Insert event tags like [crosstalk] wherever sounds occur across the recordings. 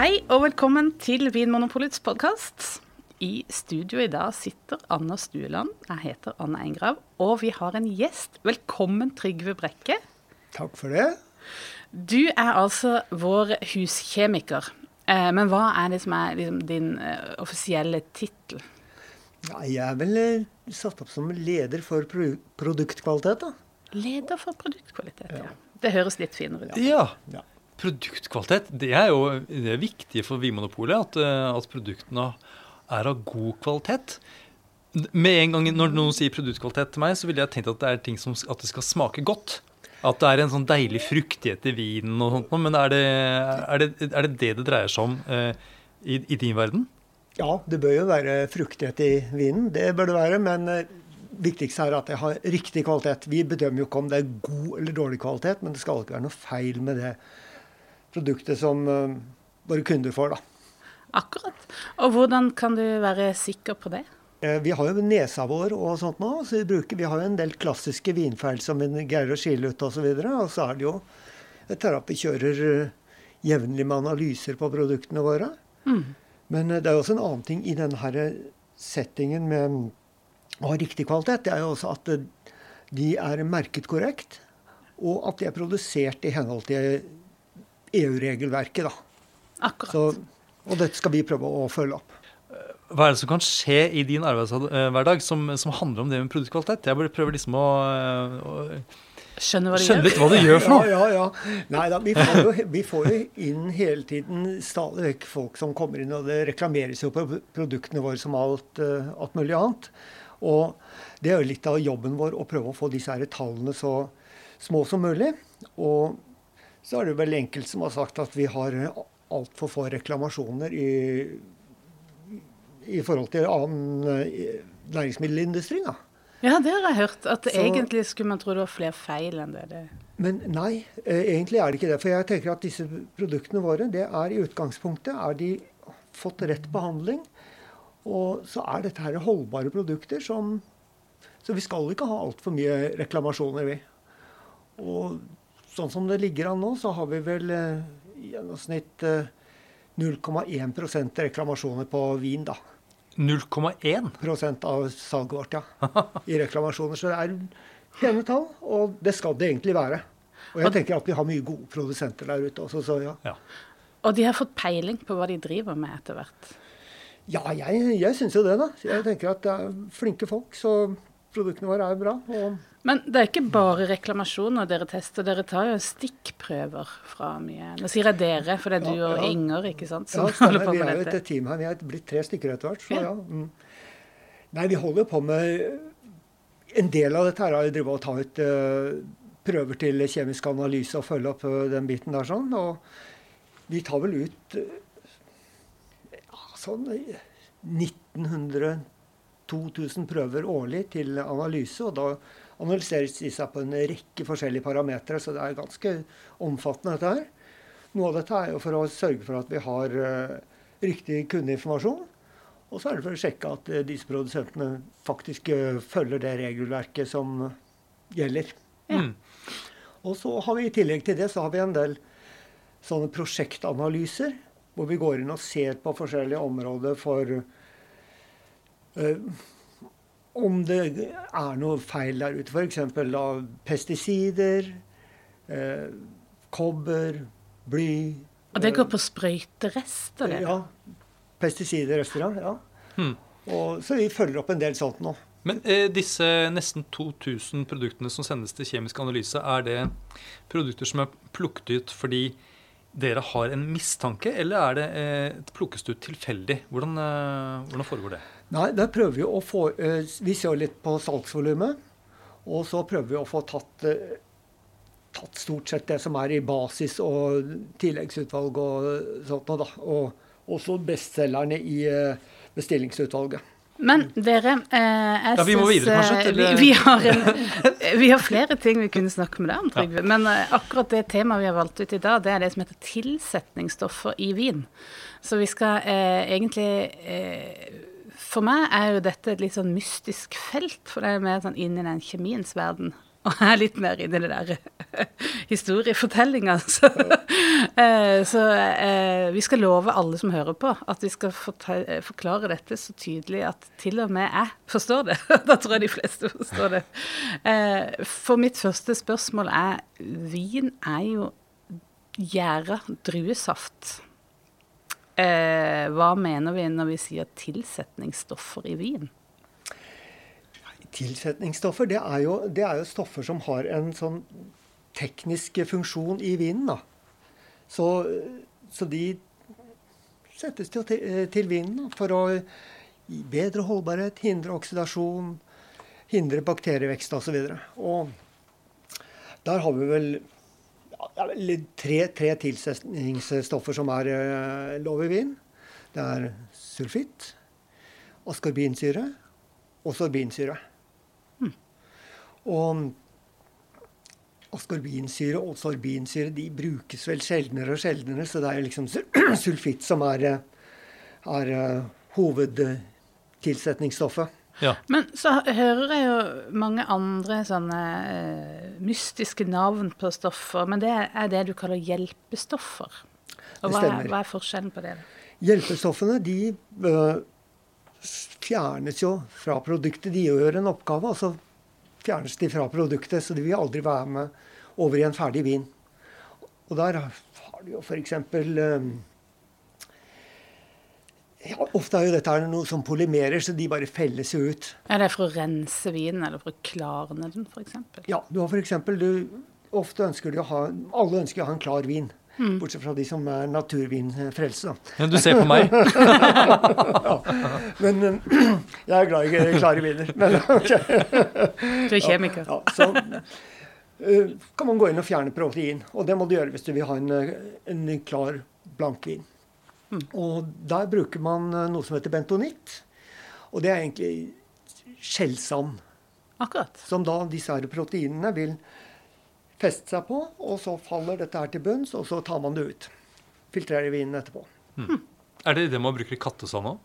Hei og velkommen til Vinmonopolets podkast. I studio i dag sitter Anna Stueland. Jeg heter Anna Engrav. Og vi har en gjest. Velkommen, Trygve Brekke. Takk for det. Du er altså vår huskjemiker. Eh, men hva er det som er liksom, din eh, offisielle tittel? Ja, jeg er vel eh, satt opp som leder for pro produktkvalitet, da. Leder for produktkvalitet, ja. Det høres litt finere ut. Ja. Ja. Produktkvalitet, det er jo det er viktig for Vinmonopolet at, eh, at produktene er av god kvalitet. Med en gang Når noen sier produktkvalitet til meg, så ville jeg tenkt at det er ting som at det skal smake godt. At det er en sånn deilig fruktighet i vinen og sånt. Men er det er det, er det, det det dreier seg om eh, i, i din verden? Ja, det bør jo være fruktighet i vinen. Det bør det være. Men eh, viktigst er at det har riktig kvalitet. Vi bedømmer jo ikke om det er god eller dårlig kvalitet, men det skal ikke være noe feil med det produktet som eh, våre kunder får, da. Akkurat. Og hvordan kan du være sikker på det? Eh, Vi har jo nesa vår og sånt nå, så vi, bruker, vi har jo en del klassiske vinfeil som vi greier å skille ut osv. Og, så og så er det jo et terapikjører vi kjører eh, jevnlig med analyser på produktene våre. Men eh, det er jo også en annen ting i denne her settingen med å ha riktig kvalitet. Det er jo også at de er merket korrekt, og at de er produsert i henhold til EU-regelverket. da. Akkurat. Så, og dette skal vi prøve å følge opp. Hva er det som kan skje i din arbeidshverdag som, som handler om det med produktkvalitet? Jeg bare prøver liksom å, å Skjønner hva du skjønne gjør? litt hva du gjør for noe. Ja, ja, ja. Nei da, vi vi får jo inn hele tiden stadig vekk folk som kommer inn, og det reklameres jo på produktene våre som alt, eh, alt mulig annet. Og det er jo litt av jobben vår å prøve å få disse her tallene så små som mulig. Og så er det veldig enkelt som har sagt at vi har altfor få reklamasjoner i, i forhold til annen eh, næringsmiddelindustri. da. Ja, det har jeg hørt. At Så- egentlig skulle man tro det var flere feil enn det. det. Men nei, eh, egentlig er det ikke det. For jeg tenker at disse produktene våre, det er i utgangspunktet er de fått rett behandling. Og så er dette her holdbare produkter som Så vi skal ikke ha altfor mye reklamasjoner, vi. Og sånn som det ligger an nå, så har vi vel eh, i gjennomsnitt eh, 0,1 reklamasjoner på vin, da. 0,1. Prosent av salget vårt, ja. [laughs] I reklamasjoner. Så det er pene tall, og det skal det egentlig være. Og jeg tenker at vi har mye gode produsenter der ute også, så ja. Ja. Og de har fått peiling på hva de driver med etter hvert. Ja, jeg, jeg syns jo det, da. Jeg tenker at det er flinke folk, så produktene våre er bra. Og men det er ikke bare reklamasjoner dere tester, dere tar jo stikkprøver fra mye. Nå sier jeg dere, for det er du ja, ja. og Inger ikke sant, som ja, [laughs] holder på med dette. Vi er jo et team her. Vi er blitt tre stykker etter hvert. Så ja. Mm. Nei, vi holder på med eh, En del av dette her er å drive og ta ut uh, prøver til kjemisk analyse og følge opp uh, den biten der sånn. Og vi tar vel ut uh, sånn 1900 2000 prøver årlig til analyse. og Da analyseres disse på en rekke forskjellige parametere, så det er ganske omfattende, dette her. Noe av dette er jo for å sørge for at vi har eh, riktig kundeinformasjon. Og så er det for å sjekke at eh, disse produsentene faktisk eh, følger det regelverket som gjelder. Ja. Mm. Og så har vi i tillegg til det så har vi en del sånne prosjektanalyser hvor vi går inn og ser på forskjellige områder for om det er noe feil der ute. F.eks. av pesticider, eh, kobber, bly Og det går eh, på sprøyterester, det. Ja. pestisiderester ja. Hmm. Og, så vi følger opp en del sånt nå. Men eh, disse nesten 2000 produktene som sendes til kjemisk analyse, er det produkter som er plukket ut fordi dere har en mistanke, eller er det eh, plukkes det ut tilfeldig? Hvordan, eh, hvordan foregår det? Nei, der prøver vi å få eh, Vi ser litt på salgsvolumet. Og så prøver vi å få tatt, eh, tatt stort sett det som er i basis og tilleggsutvalg og sånt noe, da. Og også bestselgerne i eh, bestillingsutvalget. Men dere, eh, jeg Ja, vi må videre, kanskje, til- vi, vi, har en, vi har flere ting vi kunne snakke med deg om, Trygve. Men eh, akkurat det temaet vi har valgt ut i dag, det er det som heter tilsetningsstoffer i vin. Så vi skal eh, egentlig eh, For meg er jo dette et litt sånn mystisk felt, for det er mer sånn inn i den kjemiens verden. [laughs] Og jeg er litt mer inni det der historiefortellinga. [laughs] Så, eh, så eh, vi skal love alle som hører på, at vi skal forklare dette så tydelig at til og med jeg forstår det. [laughs] da tror jeg de fleste forstår det. Eh, for mitt første spørsmål er Vin er jo gjæra druesaft. Hva mener vi når vi sier tilsetningsstoffer i vin? tilsetningsstoffer, det er, jo, det er, jo, stoffer som har en sånn teknisk funksjon i vinen. da. Så, så de settes til, til vinen for å gi bedre holdbarhet, hindre oksidasjon, hindre bakterievekst osv. Og, og der har vi vel tre, tre, tilsetningsstoffer som er uh, lov i vin. Det er sulfitt, askorbinsyre og sorbinsyre. Og askorbinsyre og sorbinsyre de brukes vel sjeldnere og sjeldnere, så det er liksom [clears throat] sulfitt som er, er uh, hovedtilsetningsstoffet. Ja. Men så hører jeg jo mange andre sånne uh, mystiske navn på stoffer, men det er det du kaller hjelpestoffer. Og hva er, hva er, forskjellen på det? Hjelpestoffene de uh, fjernes jo fra produktet. De gjør en oppgave. altså fjernes de fra produktet, så de vil aldri være med over i en ferdig vin. Og der har du jo f.eks. Um, ja, ofte er jo dette noe som polymerer, så de bare felles jo ut. Er det for å rense vinen, eller for å klarne den, f.eks.? Ja, du har f.eks. Ofte ønsker du å ha Alle ønsker å ha en klar vin. Mm. Bortsett fra de som er naturvinfrelse. Men du ser på meg. [laughs] ja. Men [clears throat] jeg er glad i klare viner. Men, [laughs] okay. Du er kjemiker. Ja, så uh, kan man gå inn og fjerne protein. Og det må du gjøre hvis du vil ha en, en klar blankvin. Mm. Og der bruker man eh, noe som heter bentonitt. Og det er egentlig skjellsand. Akkurat. Som da disse her proteinene vil feste seg på, og så faller dette her til bunns, og så tar man det ut. Filtrerer vinen etterpå. Mm. Er det det man bruker i kattesand òg?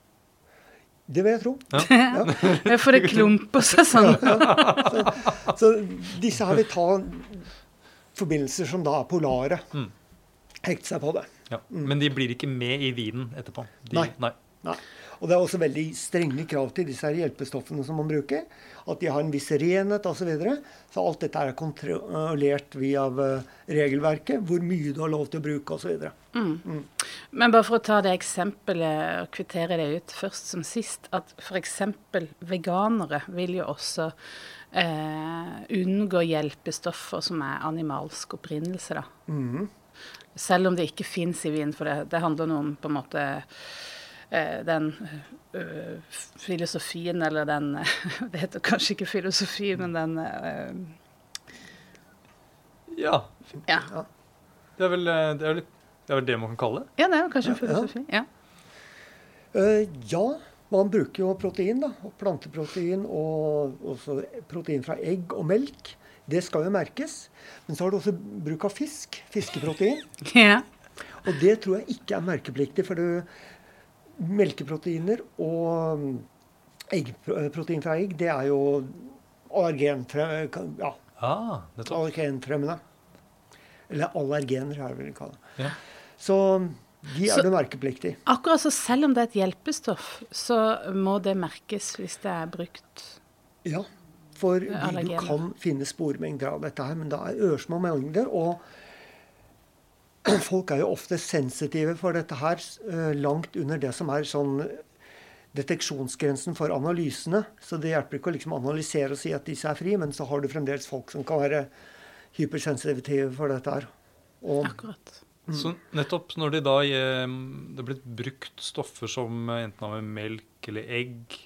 Det vil jeg tro. Ja. ja. For [laughs] det klumper seg sånn. Ja, så, så, disse her vil ta forbindelser som da er polare. Mm. Hekte seg på det. Ja. Mm. Men de blir ikke med i vinen etterpå? De, nei. nei. nei. Og det er også veldig strenge krav til disse her hjelpestoffene som man bruker. At de har en viss renhet osv. Så, videre. så alt dette er kontrollert via eh, regelverket. Hvor mye du har lov til å bruke osv. Mm. Mm. Men bare for å ta det eksempelet og kvittere det ut først som sist, at f.eks. veganere vil jo også eh, unngå hjelpestoffer som er animalsk opprinnelse. da. Mm. Selv om det ikke fins i vin, for det, det handler noe om på en måte Eh, den uh, filosofien, eller den [laughs] Det heter kanskje ikke filosofi, men den uh, ja. ja. Det, er vel, det, er vel, det er vel det man kan kalle det? Ja, det er kanskje ja, filosofi. Ja. Uh, ja. Man bruker jo protein, da. Planteprotein og også protein fra egg og melk. Det skal jo merkes. Men så har du også bruk av fisk. Fiskeprotein. [laughs] Ja. Og det tror jeg ikke er merkepliktig. for du melkeproteiner og mm, eggprotein fra egg, det er jo allergenfremmende. Ja, ah, allergenfremmende. Eller allergener, er det vel det. Ja. Så de er så, det merkepliktig. Akkurat så selv om det er et hjelpestoff, så må det merkes hvis det er brukt Ja, for du kan finne spormengder av dette her, men det er ørsmå mengder. og [clears throat] folk er jo ofte sensitive for dette her eh, langt under det som er sånn deteksjonsgrensen for analysene. Så det hjelper ikke å liksom analysere og si at disse er fri, men så har du fremdeles folk som kan være hypersensitive for dette her. Og, Akkurat. Mm. Så nettopp når de da eh, det er blitt brukt stoffer som enten av melk eller egg,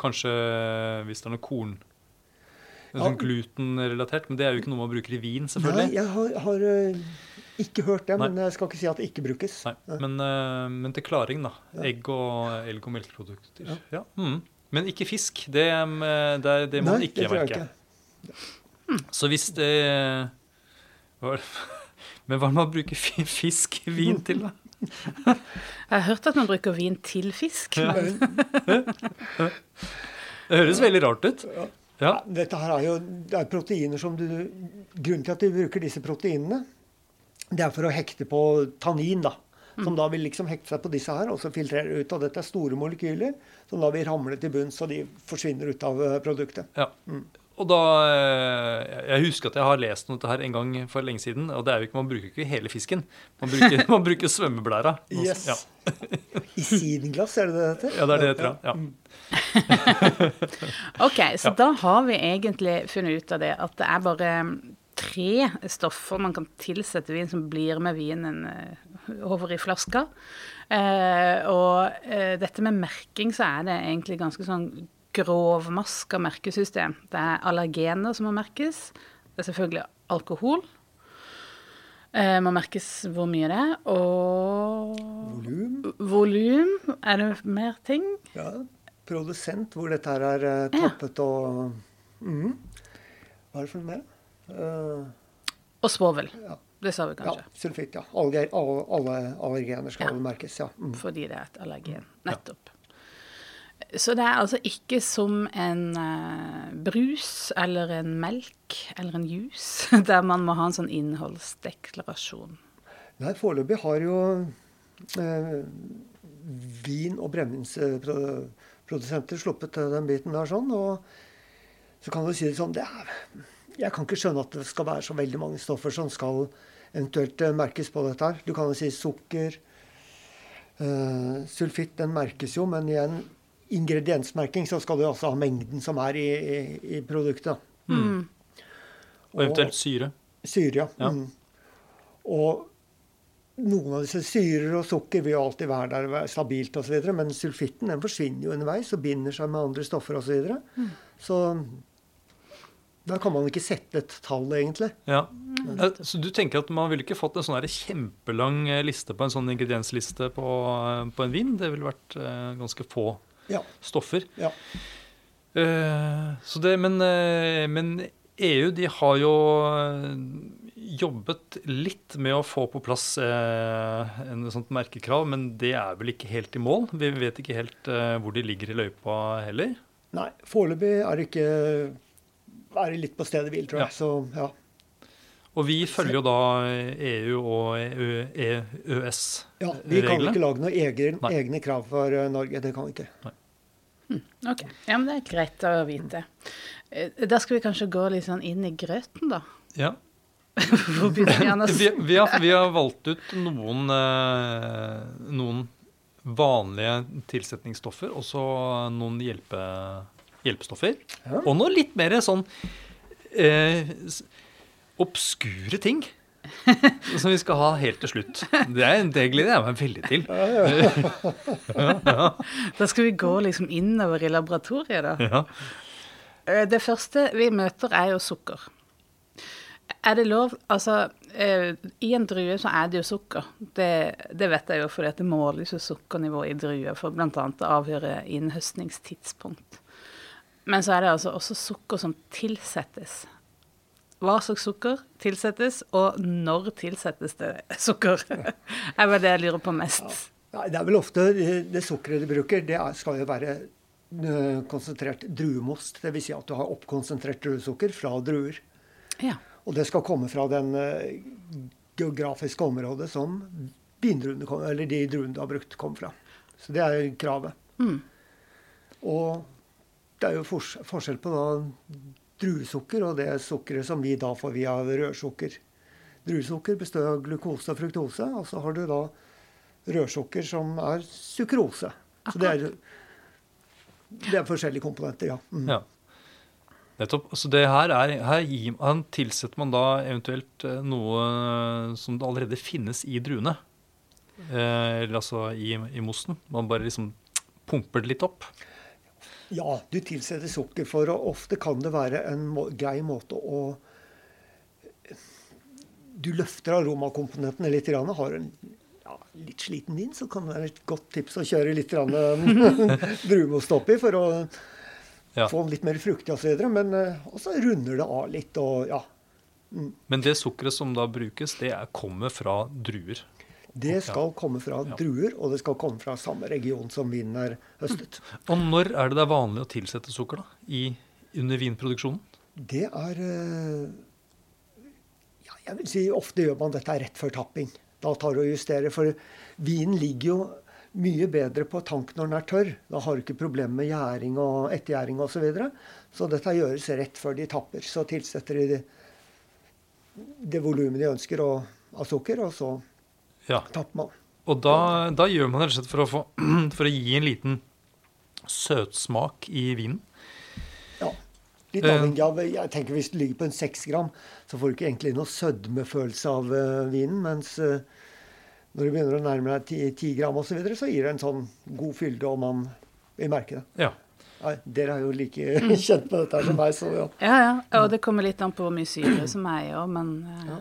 kanskje hvis det er noe korn. Sånn glutenrelatert, men det er jo ikke noe man bruker i vin, selvfølgelig. Nei, jeg har, har eh, ikke hørt det, Nei. men jeg skal ikke si at det ikke brukes. Nei, men, uh, men, til klaring, da. Egg og, elg og melkeprodukter. Ja. ja. Mm. Men ikke fisk. Det, eh, det, det må man ikke merke. Ikke. Mm. Så hvis det [laughs] Men hva er det man bruker fisk i vin til, da? [laughs] Jeg har hørt at man bruker vin til fisk. Ja. [laughs] det høres veldig rart ut. Ja. Dette her er jo det er proteiner som du Grunnen til at du bruker disse proteinene, det er for å hekte på tannin, da. Som da vil liksom hekte seg på disse her, og så filtrere ut. Og dette er store molekyler som da vil ramle til bunns, og de forsvinner ut av eh, produktet. Ja. Og da eh, Jeg husker at jeg har lest noe her en gang for lenge siden. Og det er jo ikke, man bruker ikke hele fisken. Man bruker, [laughs] man bruker svømmeblæra. Yes. Ja. I sidenglass, er det det heter? ja, det er det det heter. Ja. [laughs] Ok, så Ja. da har vi egentlig funnet ut av det at det er bare tre stoffer man kan tilsette vin som blir med vinen eh, over i flaska. Eh, og eh, dette med merking, så er det egentlig ganske sånn grovmaska merkesystem. Det er allergener som må merkes. Det er selvfølgelig alkohol. Eh, må merkes hvor mye det er. Og Volum. volum. Er det mer ting? Ja. Produsent, hvor dette her er eh, tappet og mm. Hva er det for noe mer? Uh, Og svovel. Ja. Det sa vi kanskje. ja, sulfitt. Ja. Alle, alle, alle allergener skal Ja. merkes. ja. Mm. Fordi det er et allergen. Nettopp. Så det er altså ikke som en eh, brus eller en melk eller en juice, [laughs] der man må ha en sånn innholdsdeklarasjon. Nei, foreløpig har jo eh, vin- og brennevinsprodusenter sluppet den biten der sånn. Og så kan du si det sånn det er, Jeg kan ikke skjønne at det skal være så veldig mange stoffer som skal eventuelt eh, merkes på dette her. Du kan jo si sukker. Uh, sulfitt den merkes jo, men i en ingrediensmerking så skal du også ha mengden som er i, i, i produktet. Og eventuelt syre. Syre, ja. Ja. Mm. Og noen av disse syrer og sukker vil jo alltid være der være stabilt osv. Men sulfitten den forsvinner jo underveis og binder seg med andre stoffer osv. Så, videre. så da kan man ikke sette et tall, egentlig. Ja. Eh, Så du tenker at man ville ikke fått en sånn kjempelang eh, liste på en sånn ingrediensliste på, eh, på en vin? Det ville vært ganske få Ja. stoffer. ja. Eh, så det, men, men EU de har jo jobbet litt med å få på plass eh, en sånt merkekrav, men det er vel ikke helt i mål? Vi vet ikke helt eh, hvor de ligger i løypa heller. Nei, foreløpig er det ikke er det litt på stedet hvil, tror jeg. Ja. Så ja. Og vi følger jo da EU og EØS-reglene. ja. Vi kan Reglene? ikke lage noen egne, egne krav for eh, Norge. Det kan vi ikke. Ok, ja, men det er greit å vite. Eh, Da skal vi kanskje gå litt sånn inn i grøten, da. Ja. [laughs] Hvor begynner vi, Anders? Vi, vi, har, vi har valgt ut noen, eh, noen vanlige tilsetningsstoffer, og så noen hjelpe, hjelpestoffer. Ja. Og noe litt mer sånn eh, obskure ting. [laughs] Som vi skal ha helt til slutt. Det er en det gleder jeg meg veldig til. [laughs] Da skal vi gå liksom innover i laboratoriet, da. Ja. Eh, Det første vi møter, er jo sukker. Er det lov Altså, eh, i en drue så er det jo sukker. Det, det vet jeg jo, for det måles jo sukkernivå i druer for bl.a. å avgjøre innhøstningstidspunkt. Men så er det altså også sukker som tilsettes. Hva slags sukker tilsettes, og når tilsettes det sukker? [laughs] er vel det jeg lurer på mest. Ja, det er vel ofte det, det sukkeret du bruker, det skal jo være eh, konsentrert druemost. Dvs. Si at du har oppkonsentrert druesukker fra druer. Ja. Og det skal komme fra den eh, geografiske området som vindruene kom, eller de druene du har brukt, kom fra. Så det er kravet. Mm. Og det er jo forskjell på da druesukker og det sukkeret som vi da får via rødsukker. Druesukker består av glukose og fruktose, og så har du da rødsukker som er sukrose. Så det er, det er forskjellige komponenter, ja. Mm. ja. Nettopp. Så det her er her, gir, han tilsetter man da eventuelt eh, noe som allerede finnes i druene. Eh, eller altså i, i mosten. Man bare liksom pumper det litt opp. Ja, du tilsetter sukker for, og ofte kan det være en må grei måte å Du løfter aromakomponentene litt. Grann, har en ja, litt sliten vin, så kan det være et godt tips å kjøre litt brunost [laughs] oppi for å Ja. få den litt mer fruktig osv. Men eh, også runder det av litt. og ja, Men det sukkeret som da brukes, det er, kommer fra druer. Det skal komme fra druer, og det skal komme fra samme region som vinen er høstet. Og når er det det er vanlig å tilsette sukker da, i, under vinproduksjonen? Det er eh, ja, Jeg vil si ofte gjør man dette rett før tapping. Da tar du og justerer. For vinen ligger jo mye bedre på tank når den er tørr. Da har du ikke problemer med gjæring og ettergjæring osv. Så, videre. så dette gjøres rett før de tapper. Så tilsetter de det, det volumet de ønsker av, av sukker, og så Ja. tapper man. Og da, da gjør man det rett og slett for å, få, [clears throat] for å gi en liten søtsmak i vinen. Ja. Litt Eh. avhengig av Jeg tenker Hvis det ligger på en seks gram, så får du ikke egentlig noe sødmefølelse av eh, vinen. Mens eh, når du begynner å nærme deg ti, ti gram osv., så, videre, så gir det en sånn god fylde, og man vil merke det. Ja. Nei, dere er jo like [laughs] kjent med dette som meg, så ja. Ja, ja. Og det kommer litt an på hvor mye syre som er i òg, men ja.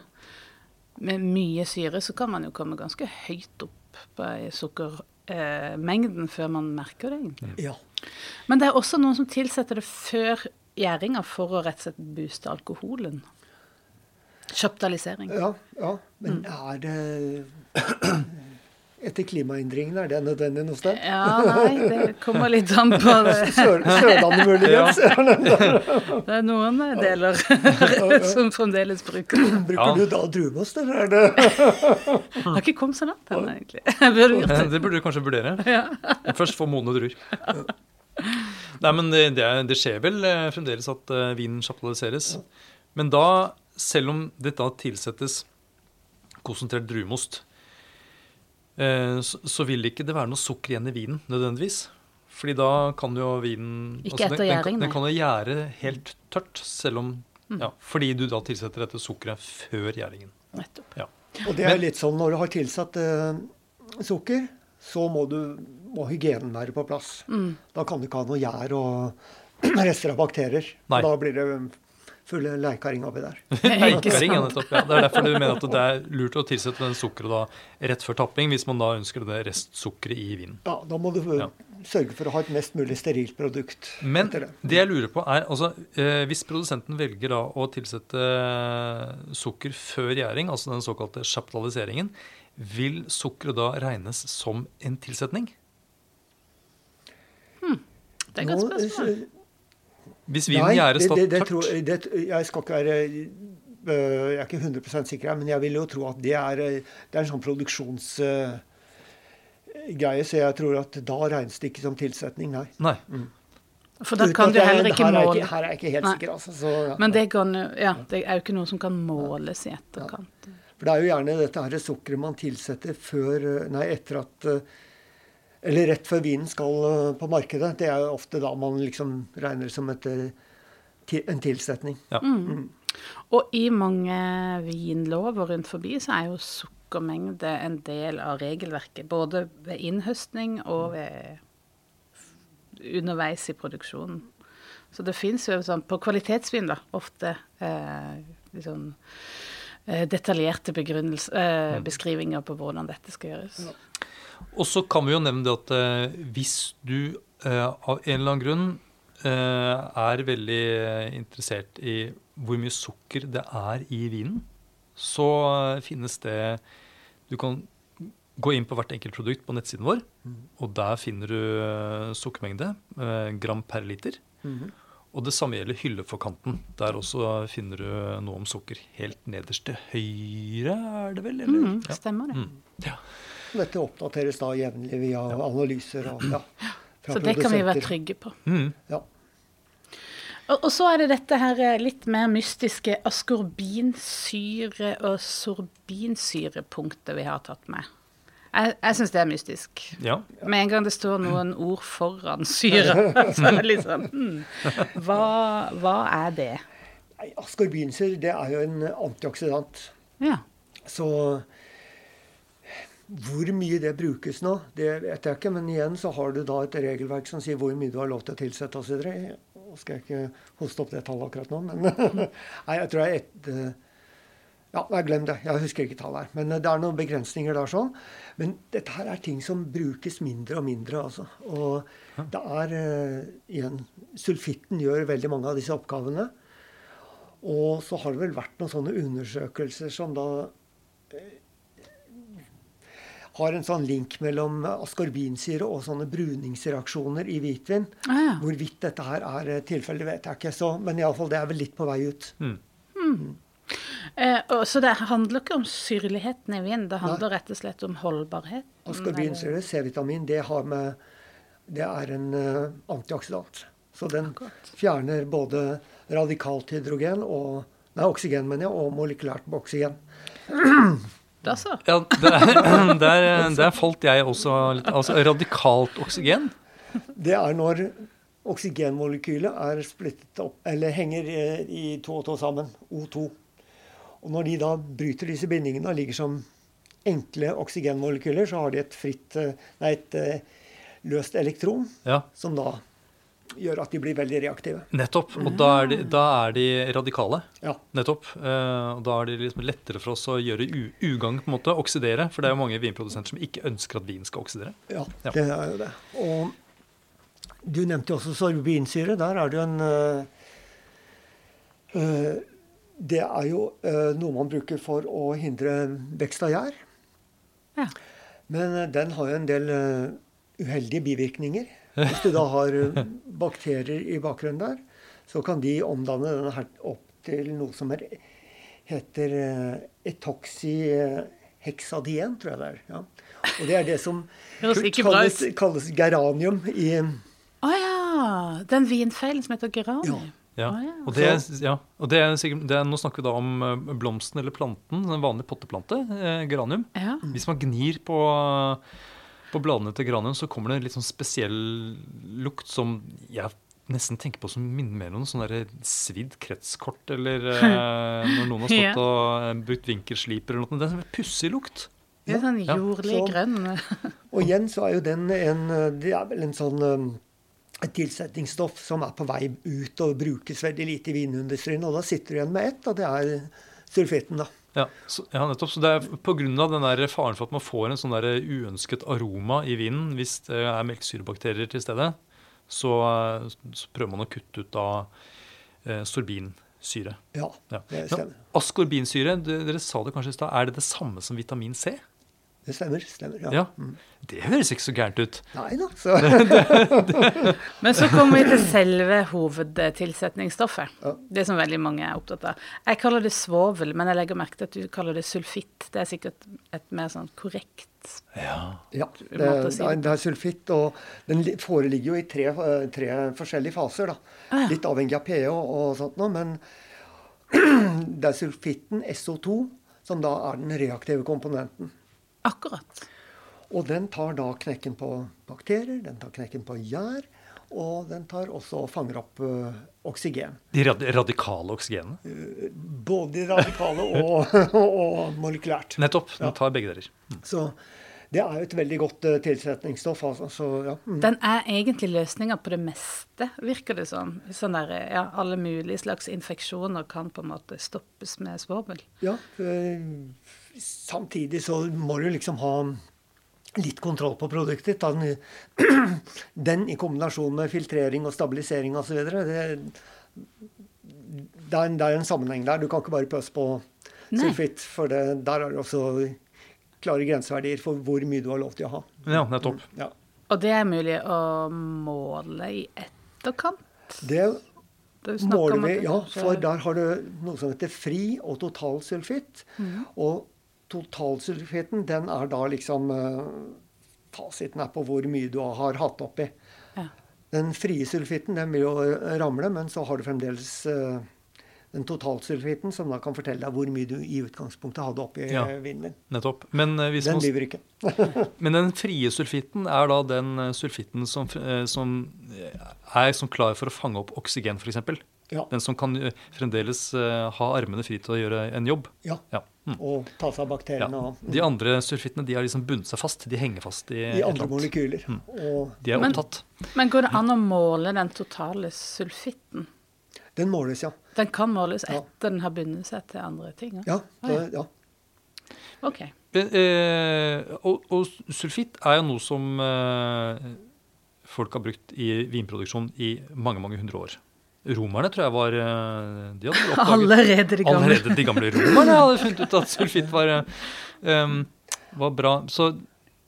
med mye syre så kan man jo komme ganske høyt opp på sukkermengden før man merker det, egentlig. ja. Men det er også noen som tilsetter det før gjæringa for å rett og slett booste alkoholen. Chaptalisering. Ja, ja. Men er det [clears throat] Etter klimaendringene, er det nødvendig noe sted? Ja, nei, det kommer litt an på [laughs] det. Sør, Sørlandet muligens? [laughs] [laughs] Det er noen deler som fremdeles bruker det. Bruker Ja. du da druemost, eller er det Jeg har ikke kommet så langt ennå, egentlig. Burde gjort det. Det burde du kanskje vurdere. Først få modne druer. Nei, men det, det, er- skjer vel eh, fremdeles at eh, vinen chaptaliseres. Men da, selv om det da tilsettes konsentrert druemost, eh, så, vil ikke det være noe sukker igjen i vinen nødvendigvis. Fordi da kan jo vinen Ikke altså, etter den, gjæring, nei. den kan jo gjære helt tørt, selv om Mm. ja, Fordi du da tilsetter dette sukkeret før gjæringen. Nettopp. Ja. Og det er litt sånn når du har tilsatt eh, sukker, så må, du, må hygienen være på plass. Mm. Da kan du ikke ha noe gjær og [clears throat] rester av bakterier. Nei. Da blir det fulle leikaring oppi der. [laughs] Ikke ja, nettopp, ja. Det er derfor du mener at det er lurt å tilsette den sukkeret da rett før tapping, hvis man da ønsker det restsukkeret i vinen. Ja, Da må du Ja. sørge for å ha et mest mulig sterilt produkt. Men det. det jeg lurer på er, altså, eh, hvis produsenten velger da å tilsette sukker før gjæring, altså den såkalte chaptaliseringen, vil sukkeret da regnes som en tilsetning? Det er et godt spørsmål. eh, Hvis vinen Nei, gjæres da tørt? tror, det, jeg skal ikke være øh, Jeg er ikke 100 sikker, her, men jeg vil jo tro at det er, øh, det er en sånn produksjonsgreie. så jeg tror at da regnes det ikke som tilsetning, nei. Nei. For da kan du heller ikke her er måle her er jeg ikke helt Nei. sikker, altså. Så, ja. Men det, kan, ja, det er jo ikke noe som kan måles i etterkant. For det er jo gjerne dette her sukkeret man tilsetter før, øh, nei, etter at øh, Eller rett før vinen skal øh, på markedet. Det er jo ofte da man liksom regner som et, øh, en tilsetning. Ja. Og i mange vinlover rundt forbi så er jo sukkermengde en del av regelverket. Både ved innhøstning og ved underveis i produksjonen. Så det fins jo sånn på kvalitetsvin da, ofte eh, liksom, eh, detaljerte eh, beskrivinger på hvordan dette skal gjøres. Og så kan vi jo nevne det at eh, hvis du eh, av en eller annen grunn eh, er veldig interessert i hvor mye sukker det er i vinen, så eh, finnes det Du kan gå inn på hvert enkelt produkt på nettsiden vår, og der finner du eh, sukkermengde, eh, gram per liter. Og det samme gjelder hylleforkanten. Der også finner du noe om sukker. Helt nederst til høyre, er det vel? Eller? Mm, stemmer det. Mm. Ja. Dette oppdateres da jevnlig via analyser og ja, fra Så det kan vi være trygge på. Mm. Ja. Og, og så er det dette her eh, litt mer mystiske askorbinsyre- og sorbinsyrepunktet vi har tatt med. Jeg, jeg syns det er mystisk. ja. Med en gang det står noen ord foran syre, [laughs] så er det litt sånn hmm, hva, hva er det? Askorbinsyre det er jo en antioksidant. Ja. Så hvor mye det brukes nå, det vet jeg ikke. Men igjen så har du da et regelverk som sier hvor mye du har lov til å tilsette osv. Nå skal jeg ikke hoste opp det tallet akkurat nå, men [laughs] Nei, jeg tror det er ett eh, Ja, jeg glem det. Jeg husker ikke tallet her. Men eh, det er noen begrensninger der sånn. Men dette her er ting som brukes mindre og mindre, altså. Og det er eh, igjen Sulfitten gjør veldig mange av disse oppgavene. Og så har det vel vært noen sånne undersøkelser som da har en sånn link mellom askorbinsyre og sånne bruningsreaksjoner i hvitvin. Ah, ja. Hvorvidt dette her er eh, tilfellet, vet jeg ikke. Så, men iallfall, det er vel litt på vei ut. Eh, og, så det handler ikke om syrligheten i vin, det handler rett og slett om holdbarhet? Askorbinsyre, C-vitamin, det, det er en uh, antioksidant. Så den Akkurat. fjerner både radikalt hydrogen og Nei, oksygen, mener jeg, og molekylært oksygen. [clears throat] Da altså. Ja, der, der, der falt jeg også litt Altså radikalt oksygen. Det er når oksygenmolekylet er splittet opp, eller henger eh, i to og to sammen, O2. Og når de da bryter disse bindingene og ligger som enkle oksygenmolekyler, så har de et fritt, eh, nei, et eh, løst elektron, Ja, som da gjør at de blir veldig reaktive. nettopp. Og da er de, da er de radikale. Ja. Nettopp. Eh, og da er det liksom lettere for oss å gjøre ugagn, på en måte, oksidere. For det er jo mange vinprodusenter som ikke ønsker at vin skal oksidere. Ja, Ja. det er jo det. Og du nevnte jo også sorbinsyre. Der er det jo en øh, Det er jo øh, noe man bruker for å hindre vekst av gjær. Ja. Men den har jo en del uheldige bivirkninger. Hvis du da har øh, bakterier i bakgrunnen der, så kan de omdanne denne her opp til noe som er, heter øh, etoxyhexadien, tror jeg det er. Ja. Og det er det som kalles, kalles geranium i Å ja! Den vinfeilen som heter geranium. Ja. Oh, ja. Og, det, er- ja. og det er sikkert, det er, nå snakker vi da om eh, blomsten eller planten, en vanlig potteplante, eh, geranium. Ja. Hvis man gnir på, på bladene til Granium så kommer det en litt sånn spesiell lukt som jeg nesten tenker på som minner mer om sånn svidd kretskort, eller [laughs] eh, når noen har Ja. stått og eh, brukt vinkelsliper eller noe. Det er en pussig lukt. Det er sånn Ja. jordlig Så- grønn. [laughs] Og igjen så er jo den en Det er vel en sånn um, et tilsetningsstoff som er på vei ut og brukes veldig lite i vinindustrien. Og da sitter du igjen med ett, og det er sulfitten, da. Ja, så, ja, nettopp. Så det er pga. faren for at man får en sånn der uønsket aroma i vinen hvis det er melkesyrebakterier til stede, så, så prøver man å kutte ut da eh, sorbinsyre. Ja, Ja. det stemmer. Ascorbinsyre, d- dere sa det kanskje i stad, er det det samme som vitamin C? Det stemmer. stemmer ja. Ja. Det høres ikke så gærent ut. Nei da. Så, [laughs] Men så kommer vi til selve hovedtilsetningsstoffet. Ja. Det som veldig mange er opptatt av. Jeg kaller det svovel, men jeg legger merke til at du kaller det sulfitt. Det er sikkert et mer sånn korrekt Ja. ja, det, måte å si det, det er sulfitt, og den foreligger jo i tre, tre forskjellige faser. da. Ah, ja. Litt avhengig av pH og sånt noe, men [clears throat] det er sulfitten, SO2, som da er den reaktive komponenten. Akkurat. Og den tar da knekken på bakterier, den tar knekken på gjær, og den tar også og fanger opp uh, oksygen. De rad radikale oksygenene. Både de radikale og, [laughs] og molekylært. Nettopp. Den Ja. tar begge deler. Så det er jo et veldig godt uh, tilsetningsstoff. Altså. Så, ja. mm. Den er egentlig løsninga på det meste, virker det som. Sånn der, ja, alle mulige slags infeksjoner kan på en måte stoppes med svovel. ja ø, samtidig så må du liksom ha litt kontroll på produktet ditt. Den, [clears throat] den i kombinasjon med filtrering og stabilisering osv. Det, det, er en- det er en sammenheng der. Du kan ikke bare pøse på Nei. sulfitt, for det, der er det også klare grenseverdier for hvor mye du har lov til å ha. Ja, nettopp. Ja. Og det er mulig å måle i etterkant? Det Det er snakk om måler vi, ja, for der har du noe som heter fri og totalsulfitt. Mm. Og totalsulfitten, den er da liksom eh, Fasiten er på hvor mye du har hatt oppi. Ja. Den frie sulfitten den vil jo ramle, men så har du fremdeles eh, den totalsulfitten, som da kan fortelle deg hvor mye du i utgangspunktet hadde oppi Ja. eh, vinen din. nettopp. Men, hvis Den lyver ikke. [laughs] [laughs] men den frie sulfitten er da den sulfitten som, som er som klar for å fange opp oksygen, f.eks. Ja. Den som kan eh, fremdeles eh, ha armene fri til å gjøre en jobb. ja. Ja. Mm. Og ta seg av Ja. bakteriene og De andre sulfittene de har liksom bundet seg fast. De henger fast i de andre molekyler. Mm. Og De er Men- opptatt. Men går det an å måle den totale sulfitten? den måles, ja. Den kan måles Ja. etter den har bundet seg til andre ting? Ja. Ja, det, ja. Ok. Eh, eh, og, og sulfitt er jo noe som eh, folk har brukt i vinproduksjon i mange, mange hundre år. Romerne tror jeg var eh, De [laughs] oppdaget Allerede de gamle. Allerede de gamle romerne hadde funnet ut at [laughs] sulfitt var, um, var bra. Så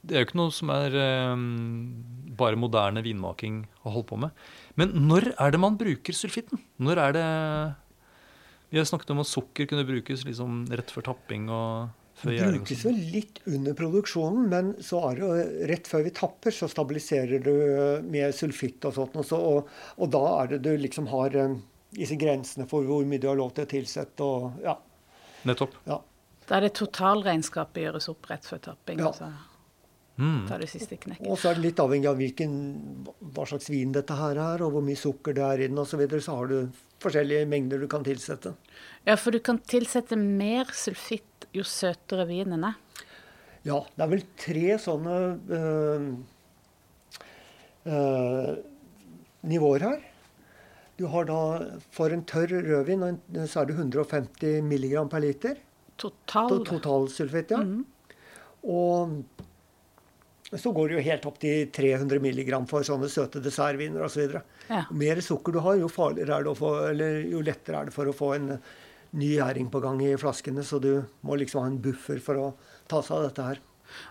det er jo ikke noe som er um, bare moderne vinmaking å holde på med. Men når er det man bruker sulfitten? Når er det Vi har snakket om at sukker kunne brukes liksom rett før tapping og brukes jo litt under produksjonen, men så er det jo rett før vi tapper, så stabiliserer du med sulfitt og sånt. Og, så, og, og da er det du liksom har eh, disse grensene for hvor mye du har lov til å tilsette og ja. Nettopp. ja. Da er det totalregnskapet gjøres opp rett før tapping. Ja. og så Mm. tar det siste knekket. Og så er det litt avhengig av hvilken, hva slags vin dette her er, og hvor mye sukker det er i den osv. Så, videre, så har du forskjellige mengder du kan tilsette. Ja, for du kan tilsette mer sulfitt jo søtere vinen er. Ja, det er vel tre sånne øh, øh, nivåer her. Du har da for en tørr rødvin så er det 150 milligram per liter. Total. To- Totalsulfitt, ja. Og så går det jo helt opp til 300 milligram for sånne søte dessertviner osv. Ja. Jo mer sukker du har, jo er det få, eller jo lettere er det for å få en ny gjæring på gang i flaskene. Så du må liksom ha en buffer for å ta seg av dette her.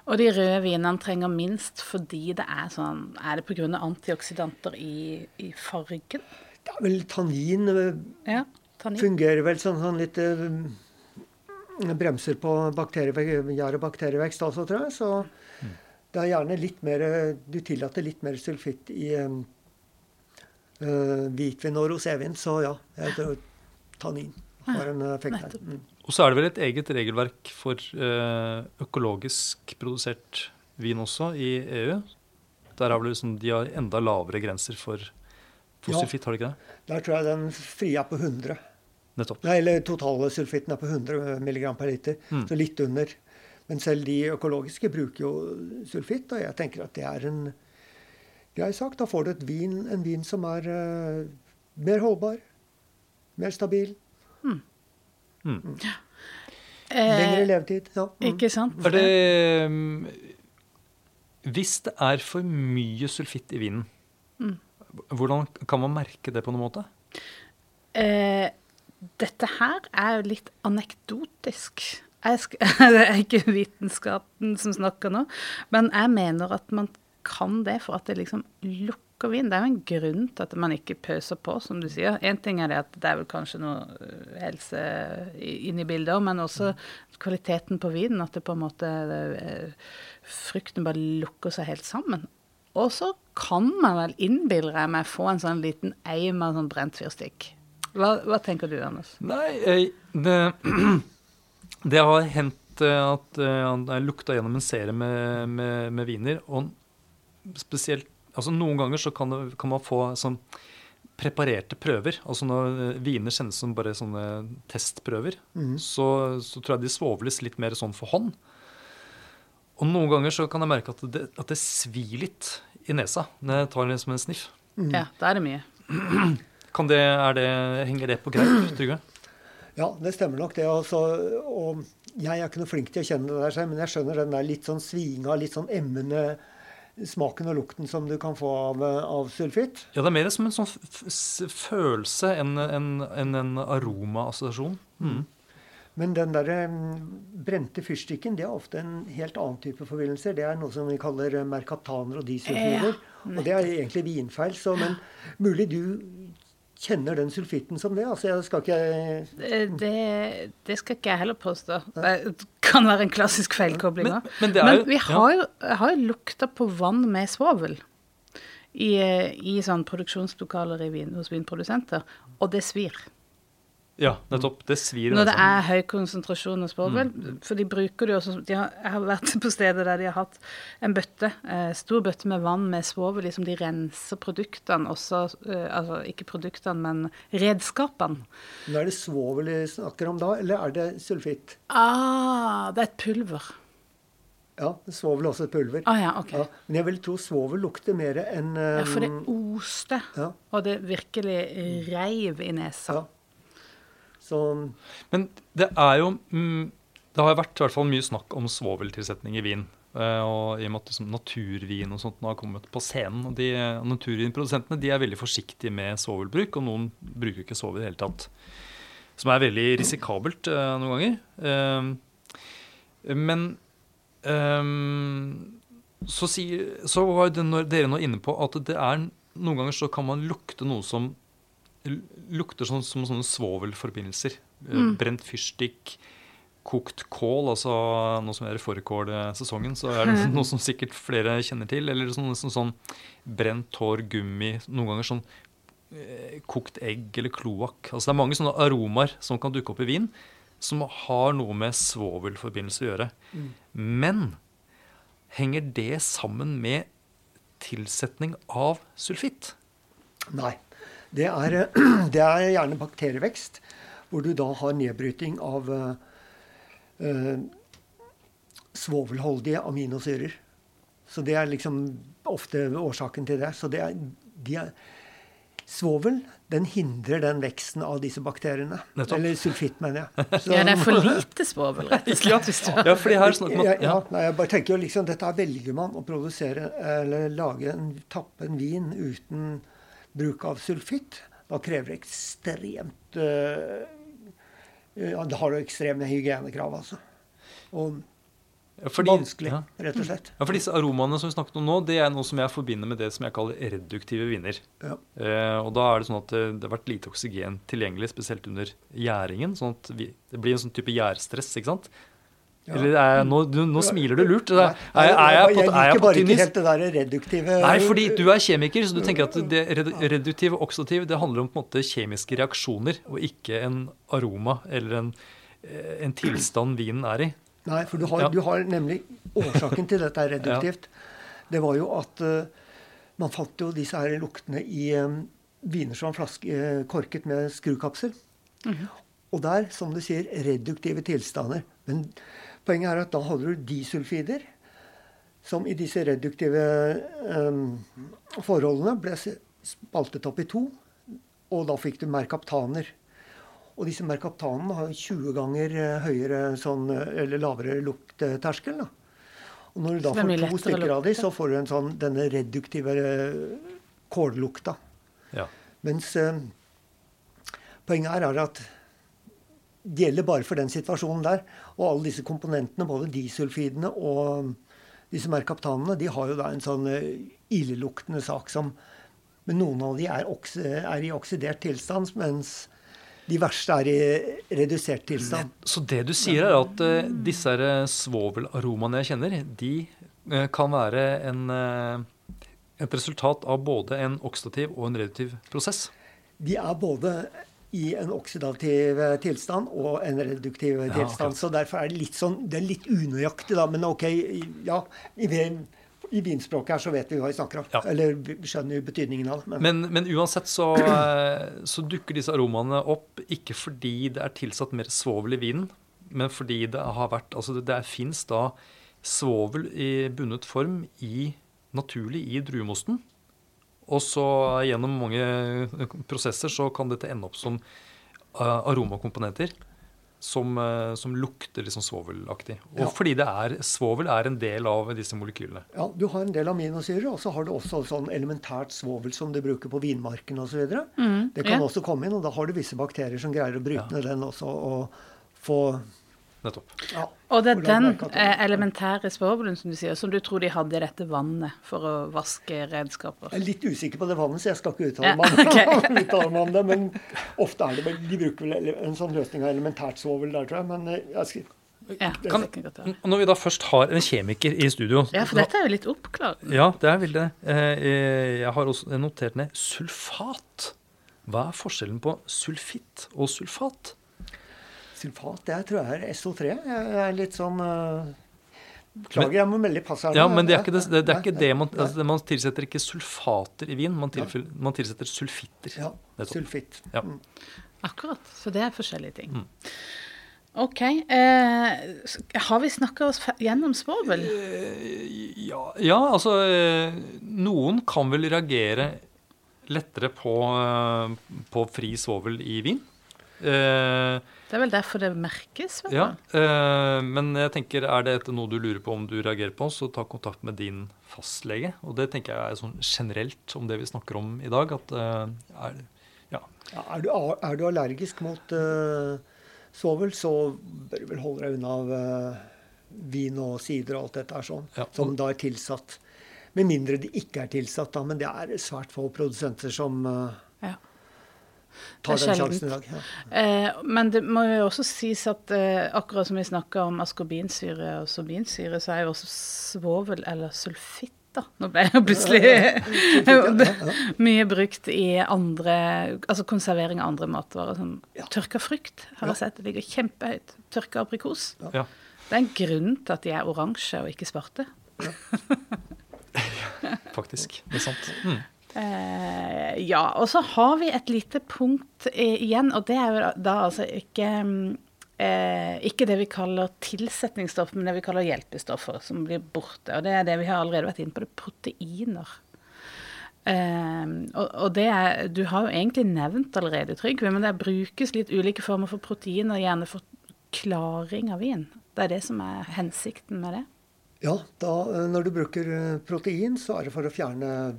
Og de røde vinene trenger minst fordi det er sånn Er det pga. antioksidanter i, i fargen? Det er vel tannin øh, Ja. Tannin. fungerer vel sånn, sånn litt øh, Bremser på og bakterievekst også, tror jeg. Så det er gjerne litt mer Du tillater litt mer sulfitt i øh, hvitvin og rosévin, så ja. Jeg tror tannin har en effekt her. Mm. Og så er det vel et eget regelverk for eh, økologisk produsert vin også i EU. Der har vel liksom, de har enda lavere grenser for, for Ja. har de ikke det? Der tror jeg den frie er på 100. Nettopp. Nei, eller totale sulfitten er på 100 mg per liter, Mm. så litt under. Men selv de økologiske bruker jo sulfitt, og jeg tenker at det er en grei sak. Da får du et vin, en vin som er uh, mer holdbar, mer stabil, Mm. lengre Eh, levetid. Ja. Mm. ikke sant? Er det mm, Hvis det er for mye sulfitt i vinen, Mm. hvordan kan man merke det på noen måte? Eh, dette her er jo litt anekdotisk. Jeg sk [laughs] det er ikke vitenskapen som snakker nå, men jeg mener at man kan det for at det liksom lukker vin. Det er jo en grunn til at man ikke pøser på, som du sier. Én ting er det at det er vel kanskje noe øh, helse inn i bildet òg, men også kvaliteten på vinen. At det på en måte øh, Frukten bare lukker seg helt sammen. Og så kan man vel, innbiller jeg meg, få en sånn liten eim av sånn brent fyrstikk. Hva, hva tenker du, Anders? Nei, eh, det, [clears throat] det har hendt eh, at eh, jeg lukta gjennom en serie med, med, med viner, og spesielt altså Noen ganger så kan, det, kan man få sånn preparerte prøver. Altså når eh, viner sendes som bare sånne testprøver, mm. så, så tror jeg de svovles litt mer sånn for hånd. Og noen ganger så kan jeg merke at det, at det svir litt i nesa når jeg tar det som en sniff. Mm. Ja, det er det mye. [clears throat] Kan det, er det, henger det på greip, [clears throat] Trygve? Ja, det stemmer nok det. Altså, og jeg er ikke noe flink til å kjenne det der selv, men jeg skjønner den der litt sånn svinga, litt sånn emmende smaken og lukten som du kan få av, av sulfitt. Ja, det er mer som en sånn følelse enn en, en, en aromaassosiasjon. Mm. Men den der mm, brente fyrstikken det er ofte en helt annen type forbindelser. Det er noe som vi kaller mercataner og disulfider. og det er egentlig vinfeil. Så, men mulig du kjenner den sulfitten som det. Altså, jeg skal ikke Det, det, det skal ikke jeg heller påstå. Det kan være en klassisk feilkobling Men, òg. men er Men vi har jo, har jo lukta på vann med svovel i, i sånn produksjonslokaler i vin, hos vinprodusenter, og det svir. Ja, nettopp. Det svir Når det er høy konsentrasjon av svovel. For de bruker det jo også de har, Jeg har vært på steder der de har hatt en bøtte, eh, stor bøtte med vann med svovel. Liksom de renser produktene også, eh, altså ikke produktene, men redskapene. Men Er det svovel vi snakker om da, eller er det sulfitt? Ah, det er et pulver. Ja, svovel er også et pulver. Ah ja, okay. Ja, men jeg vil tro svovel lukter mer enn um... Ja, for det oste, ja, og det virkelig reiv i nesa. ja. Så Men det er jo mm, Det har vært i hvert fall mye snakk om svoveltilsetning i vin. Eh, og i og med at liksom, naturvin og sånt har kommet på scenen. og de, Naturvinprodusentene de er veldig forsiktige med svovelbruk, og noen bruker ikke svovel i det hele tatt. Som er veldig risikabelt eh, noen ganger. Eh, men så, sier, så var dere nå inne på at det er noen ganger så kan man lukte noe som lukter sånn, som sånne svovelforbindelser. Eh, Mm. Brent fyrstikk, kokt kål, altså nå som er i fårikålsesongen, så er det [laughs] noe som sikkert flere kjenner til. Eller sånn, sånn, sånn brent hår, gummi, noen ganger sånn eh, kokt egg eller kloakk. Altså det er mange sånne aromaer som kan dukke opp i vin, som har noe med svovelforbindelse å gjøre. Men henger det sammen med tilsetning av sulfitt? Nei. Det er, eh, [clears throat] det er gjerne bakterievekst, hvor du da har nedbryting av eh, eh, svovelholdige aminosyrer. Så det er liksom ofte årsaken til det. Så det er, de er Svovel den hindrer den veksten av disse bakteriene. Nettopp. Eller sulfitt, mener jeg. [laughs] Så- Ja, det er for lite svovel, rett og [laughs] slett. Ja, fordi her snakker man ja, ja, ja. nei, jeg bare tenker jo liksom, Dette her velger man å produsere eller lage en, tappe en vin uten bruk av sulfitt. Da krever det ekstremt uh, ja, Det har jo ekstreme hygienekrav, altså. Og Fordi, vanskelig, Ja. rett og slett. Ja, for disse aromaene som vi snakket om nå, det er noe som jeg forbinder med det som jeg kaller reduktive viner. Ja. Eh, og da er det sånn at det, det har vært lite oksygen tilgjengelig, spesielt under gjæringen. sånn at vi, Det blir en sånn type gjærstress, ikke sant? Ja. Eller er jeg, nå, du, nå smiler du lurt. Er, er, jeg- er jeg på, jeg er jeg liker bare ikke helt det der reduktive Nei, fordi du er kjemiker, så du tenker at det redu- reduktiv og oksidativ det handler om på en måte kjemiske reaksjoner, og ikke en aroma eller en, eh, en tilstand vinen er i. Nei, for du har, Ja. du har nemlig Årsaken til dette er [laughs] reduktivt. Det var jo at uh, man fant jo disse her luktene i um, viner som var flaske, uh, korket med skrukapsel. Og der, som du sier, reduktive tilstander. Men poenget er at da hadde du disulfider, som i disse reduktive um, forholdene ble spaltet opp i to. Og da fikk du merkaptaner. Og disse merkaptanene har 20 ganger eh, høyere sånn, eller lavere luktterskel. Da. Og når du da er får to stykker av dem, så får du en sånn, denne reduktive eh, kållukta. Ja. Mens eh, poenget her er at gjelder bare for den situasjonen der. Og alle disse komponentene, både disulfidene og disse merkaptanene, de har jo da en sånn eh, illeluktende sak som Men noen av de er, oks er i oksidert tilstand, mens de verste er i redusert tilstand. Så det du sier, er at uh, disse eh, svovelaromaene jeg kjenner, de uh, kan være en, uh, et resultat av både en oksidativ og en reduktiv prosess. De er både i en oksidativ eh, tilstand og en reduktiv Ja, tilstand. Okay. Så derfor er det litt sånn Det er litt unøyaktig, da. Men OK, ja. I, i vinspråket her så vet vi hva vi snakker om. Ja. Eller skjønner jo betydningen av det. Men, Men, men uansett så, eh, så dukker disse aromaene opp ikke fordi det er tilsatt mer svovel i vinen, men fordi det har vært Altså det, det fins da svovel i bundet form i, naturlig i druemosten. Og så gjennom mange prosesser så kan dette ende opp som eh, aromakomponenter. Som, eh, som lukter liksom svovelaktig. Og Ja. fordi det er, svovel er en del av disse molekylene. ja, du har en del aminosyrer, og så har du også sånn elementært svovel som du bruker på vinmarken osv. Mm, Det kan ja. også komme inn, og da har du visse bakterier som greier å bryte Ja. den også. og få Nettopp. ja, Og det er den eh, elementære svovelen som du sier, som du tror de hadde i dette vannet for å vaske redskaper. Jeg er litt usikker på det vannet, så jeg skal ikke uttale meg, ja, okay. [laughs] om det. Men ofte er det vel De bruker vel en sånn løsning av elementært svovel der, tror jeg. Men eh, jeg skal, Ja, Kan- kan. Når vi da først har en kjemiker i studio ja, for dette er jo litt oppklarende. Ja, det er vel det. Eh, Jeg har også notert ned sulfat. Hva er forskjellen på sulfitt og sulfat? Sulfat, det tror jeg er SO3. Jeg er litt sånn Beklager, jeg må melde pass her. Ja, men det er ikke det, det, er ikke det man, altså, man tilsetter ikke sulfater i vin, man, tilfell, man tilsetter sulfitter. Ja, sulfitt. Ja. Mm. Akkurat. Så det er forskjellige ting. Mm. OK. Eh, har vi snakka oss gjennom svovel? Eh, Ja, ja, altså eh, Noen kan vel reagere lettere på, eh, på fri svovel i vin. Eh, Det er vel derfor det merkes? vet? Ja, eh, men jeg tenker, er det noe du lurer på om du reagerer på, så ta kontakt med din fastlege. Og det tenker jeg er sånn generelt om det vi snakker om i dag. at eh, er, ja. Ja, er, du, er du allergisk mot uh, svovel, så bør du vel holde deg unna av uh, vin og sider og alt dette er sånn, Ja. som da er tilsatt. Med mindre det ikke er tilsatt, da. Men det er svært få produsenter som eh, Ja. Tar den sjansen i dag. Ja. Eh, men det må jo også sies at eh, akkurat som vi snakka om askorbinsyre og sorbinsyre, så er jo også svovel eller sulfitt da. Nå ble jeg plutselig [laughs] mye brukt i andre Altså konservering av andre matvarer. Sånn Ja. tørka frukt har jeg sett. Det ligger kjempehøyt. Tørka aprikos. Ja. Det er en grunn til at de er oransje og ikke svarte. [laughs] [laughs] Faktisk. Det er sant. Mm. Eh, ja, og så har vi et lite punkt eh, igjen, og det er jo da, altså ikke mm, eh, ikke det vi kaller tilsetningsstoff, men det vi kaller hjelpestoffer, som blir borte. Og det er det vi har allerede vært inne på, det er proteiner. Eh, og, og det er, Du har jo egentlig nevnt allerede, Trygve, men det brukes litt ulike former for proteiner, gjerne for klaring av vin. Det er det som er hensikten med det. Ja, da, eh, når du bruker eh, protein, så er det for å fjerne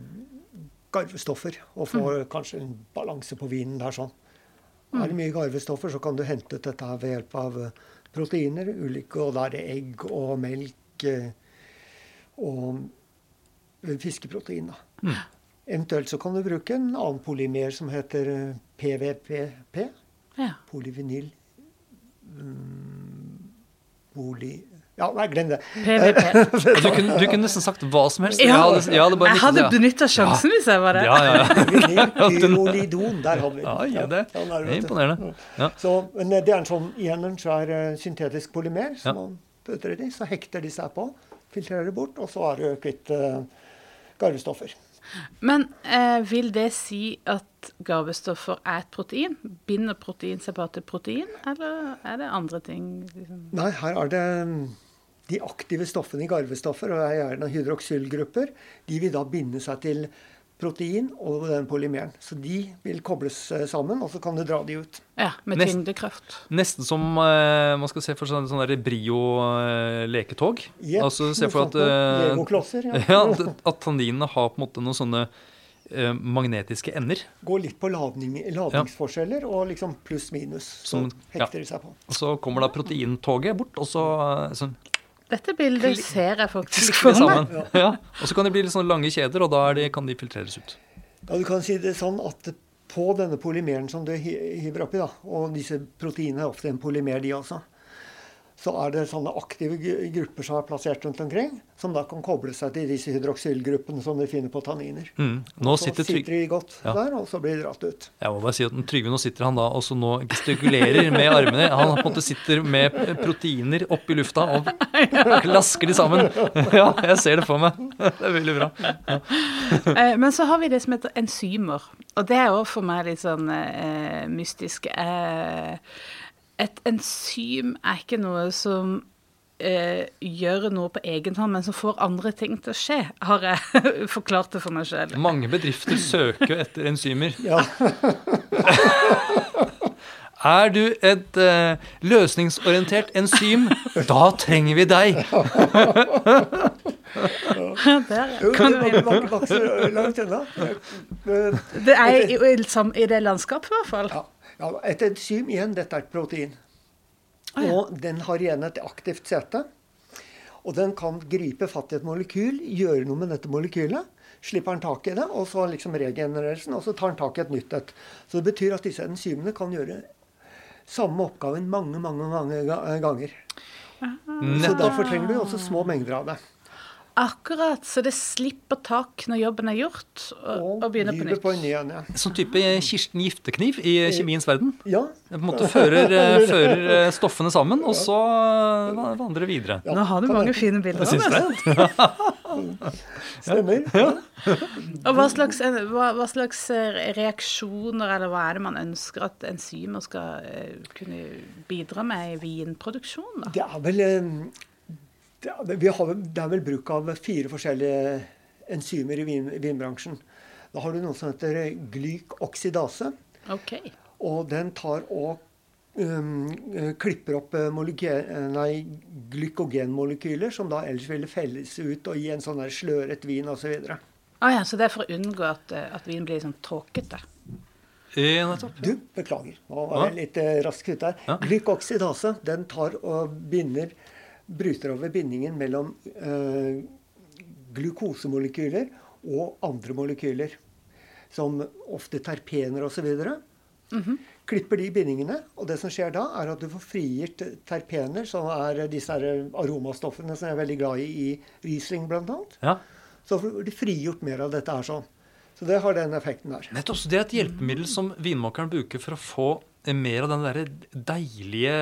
garvestoffer. Og få kanskje en balanse på vinen der sånn. Er det mye garvestoffer, så kan du hente ut dette her ved hjelp av eh, proteiner. Ulike, og da er det egg og melk eh, og eh, fiskeprotein. da. Eventuelt så kan du bruke en annen polymer som heter PVPP. Ja. Polyvinyl mm, Poly... Ja, nei, glem det. PVP. [laughs] Du kunne, du kunne nesten sagt hva som helst. Ja, jeg hadde, jeg hadde jeg hadde ja. benytta sjansen hvis jeg var det. Ja, ja, ja. [laughs] Vinylpyrolidon, [laughs] der hadde vi Ja, ja, det Ja, det er er imponerende. Ja. Så, men eh, det er en sånn, igjen en svær eh, syntetisk polymer som Ja. man putter i, så hekter de seg på, filtrerer det bort, og så er du kvitt uh, garvestoffer. Men eh, vil det si at garvestoffer er et protein? Binder protein seg bare til protein, eller er det andre ting? Liksom? Nei, her er det de aktive stoffene i garvestoffer, og er gjerne hydroksylgrupper, de vil da binde seg til protein og den polymeren. Så de vil kobles eh, sammen, og så kan du dra de ut. Ja, med tyngdekraft. Nesten som uh, man skal se for seg sånn der Brio-leketog. Yep, altså se for at eh, Legoklosser, ja. [laughs] ja, at- at tanninene har på en måte noen sånne uh, magnetiske ender. Går litt på ladning, ladningsforskjeller og liksom pluss-minus. Så Som- hekter de seg på. Og så kommer da proteintoget bort, og så eh, sånn Dette bildet ser jeg faktisk for meg. Ja. Og så kan det bli litt sånn lange kjeder, og da er de, kan de filtreres ut. Ja, du kan si det sånn at på denne polymeren som du hiver oppi, da, og disse proteinene er ofte en polymer, de også, så er det sånne aktive grupper som er plassert rundt omkring, som da kan koble seg til disse hydroksylgruppene som de finner på tanniner. Mm. Nå Så sitter sitter de godt Ja. der, og så blir de dratt ut. Jeg må bare si at Trygve nå sitter han da og så nå gestikulerer med armene. Han på en måte sitter med proteiner opp i lufta og klasker de sammen. [laughs] Ja, jeg ser det for meg. [laughs] Det er veldig bra. Ja. Men så har vi det som heter enzymer. Og det er òg for meg litt sånn eh, mystisk. Eh, et enzym er ikke noe som eh, gjør noe på egen hånd, men som får andre ting til å skje, har jeg [laughs] forklart det for meg sjøl. Mange bedrifter søker etter enzymer. [laughs] Ja, Er du et eh, løsningsorientert enzym, da trenger vi deg. Der, kan det unna. Det er i, i, i det landskapet, i hvert fall. Ja, ja, et enzym igjen, dette er et protein. Ah, ja. Og den har igjen et aktivt sete. Og den kan gripe fatt i et molekyl, gjøre noe med dette molekylet. Slipper den tak i det, og så liksom regenereres den, og så tar den tak i et nytt et. Så det betyr at disse enzymene kan gjøre samme oppgaven mange, mange, mange ganger. ganger. Så derfor trenger du også små mengder av det. Akkurat. Så det slipper tak når jobben er gjort, og, og begynner på nytt. på en ny ja. Sånn type Kirsten Giftekniv i kjemiens verden. ja. På en måte fører, [laughs] eh, fører eh, stoffene sammen, og så eh, vandrer videre. ja, Nå har du mange jeg- fine bilder Jeg syns det. det. Stemmer. [laughs] Og hva slags, hva, hva slags eh, reaksjoner, eller hva er det man ønsker at enzymer skal eh, kunne bidra med i vinproduksjon? da? Det er vel eh, det har, det er vel bruk av fire forskjellige enzymer i vin, vinbransjen. Da har du noe som heter glykoksidase. Ok. Og den tar og um, klipper opp eh, eh, nei, glykogenmolekyler som da ellers ville felles ut og gi en sånn sløret vin osv. Ah, ja, så det er for å unngå at, eh, at vin blir sånn tåkete? Du, beklager. Nå var jeg litt rask ute her. Ja. Glykoksidase den tar og binder bryter over bindingen mellom eh, glukosemolekyler og andre molekyler. Som ofte terpener osv. Klipper de bindingene, og det som skjer da, er at du får frigitt terpener, som er disse aromastoffene som jeg er veldig glad i i Riesling bl.a. Ja. Så får du frigjort mer av dette her sånn. Så det har den effekten der. Nettopp. Så det er et hjelpemiddel som vinmakeren bruker for å få mer av den derre deilige,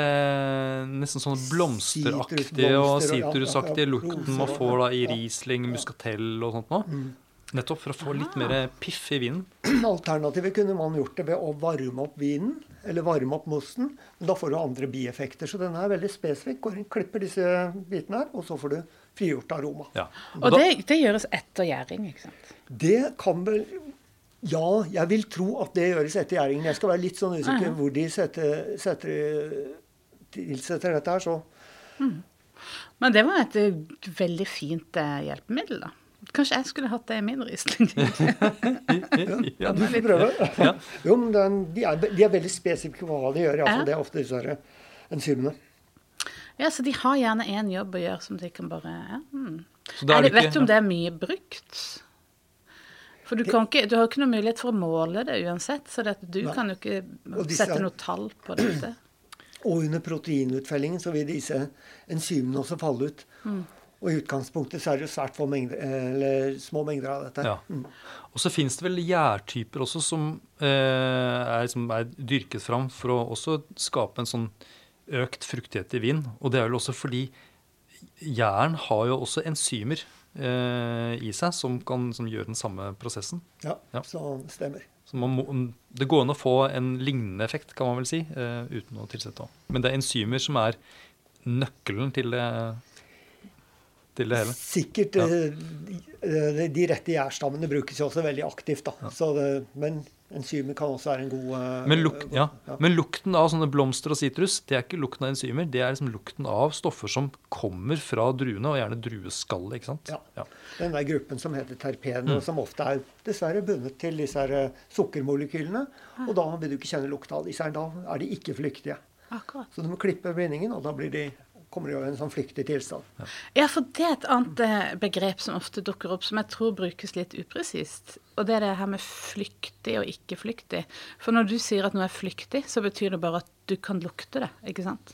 nesten sånn blomsteraktige og sitrusaktige ja, lukten man får da i. Riesling, Muscatel og sånt noe. Nettopp for å få litt mer piff i vinen. [clears throat] Alternativet kunne man gjort det ved å varme opp vinen, eller varme opp mosten. Men da får du andre bieffekter. Så den er veldig spesifikk. Klipper disse bitene her, og så får du frigjort aroma. Ja. Og da- det, det gjøres etter gjæring, ikke sant? Det kan vel Ja, jeg vil tro at det gjøres etter gjæringen. Jeg skal være litt sånn usikker Ja. hvor de setter, setter, tilsetter dette her, så Men det var et eh, veldig fint eh, hjelpemiddel, da. Kanskje jeg skulle hatt det i min Riesling. [laughs] ja. Du får prøve. Jo, men den, de, er, de er veldig spesifikke på hva de gjør. Altså, Ja. Det er ofte disse enzymene. ja, så de har gjerne én jobb å gjøre som de kan bare ja. mm. Så Er er det, det ikke- Vet du om det er mye brukt? For du, kan ikke, du har ikke noen mulighet for å måle det uansett, så det du Nei. kan jo ikke sette noe tall på dette. Og under proteinutfellingen så vil disse enzymene også falle ut. Mm. Og i utgangspunktet så er det jo svært få mengder, eller små mengder av dette. Ja. Og så fins det vel gjærtyper også som, eh, er, som er dyrket fram for å også skape en sånn økt fruktighet i vin. Og det er vel også fordi jern har jo også enzymer eh, i seg som, kan, som gjør den samme prosessen. Ja, Ja. så stemmer. Så man må, det går an å få en lignende effekt, kan man vel si, eh, uten å tilsette òg. Men det er enzymer som er nøkkelen til det, til det hele. Sikkert Ja. eh, de, de rette gjærstammene brukes jo også veldig aktivt. da. Så det, men enzymer kan også være en god eh, Men, luk, ja. ja. Men lukten av sånne blomster og sitrus, det er ikke lukten av enzymer. Det er liksom lukten av stoffer som kommer fra druene, og gjerne drueskallet. ikke sant? Ja. Ja. Den der gruppen som heter terpener, Mm. som ofte er dessverre bundet til disse her eh, sukkermolekylene. Og da vil du ikke kjenne lukta av disse. her. Da er de ikke flyktige. Akkurat. Så du må klippe bindingen, og da blir de, kommer det jo en sånn flyktig tilstand. Ja, for det er et annet eh, begrep som ofte dukker opp, som jeg tror brukes litt upresist. Og det er det her med flyktig og ikke flyktig. For når du sier at noe er flyktig, så betyr det bare at du kan lukte det, ikke sant?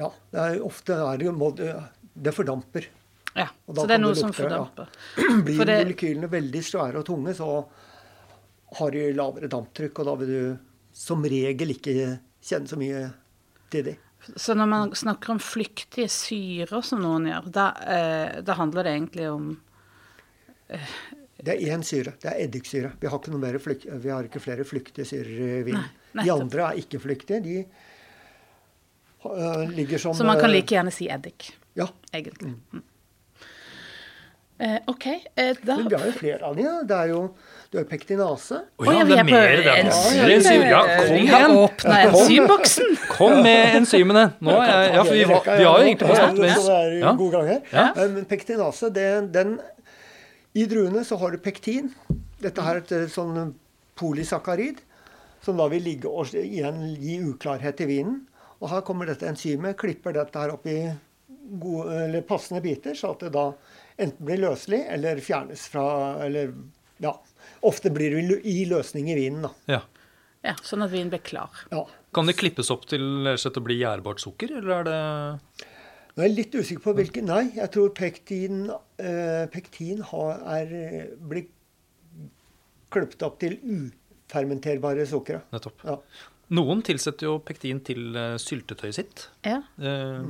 Ja, det er, ofte er det jo det, det fordamper. Ja, så det er noe det som fordamper. ja. [clears throat] Blir For det- molekylene veldig svære og tunge, så har de lavere damptrykk, og da vil du som regel ikke kjenne så mye til de. Så når man snakker om flyktige syrer, som noen gjør, da, eh, da handler det egentlig om Det er én syre. Det er eddiksyre. Vi har ikke, noe mer flyk, vi har ikke flere flyktige syrer i. Nei, De andre er ikke flyktige. De uh, ligger som Så man kan øh, like gjerne si eddik, Ja. egentlig. Mm. Eh, OK, eh, da Men vi har jo flere av dem. Det er jo du har pektinase. Å oh, ja, det er mer det er enzym- enzymer. Ja, kom igjen! åpna enzymboksen. Kom med enzymene! Nå er, ja, for vi, har- vi har jo egentlig bare snakket med ja. god gang her. Ja. Eh, Men pektinase, det, den I druene så har du pektin. Dette her er et eh, sånn polysakkarid som da vil ligge og igjen gi uklarhet i vinen. Og her kommer dette enzymet, klipper dette her opp i gode, eller passende biter, så at det da enten blir løselig eller fjernes fra Eller ja. Ofte blir det i løsning i vinen, da. Ja. Ja, sånn at vinen blir klar. Ja. Kan det klippes opp til slett å bli gjærbart sukker, eller er det Nå er jeg litt usikker på hvilken Nei, jeg tror pektin, eh, pektin har, er, blir klippet opp til ufermenterbare sukkere. nettopp? Ja. Noen tilsetter jo pektin til eh, syltetøyet sitt. Ja. Eh,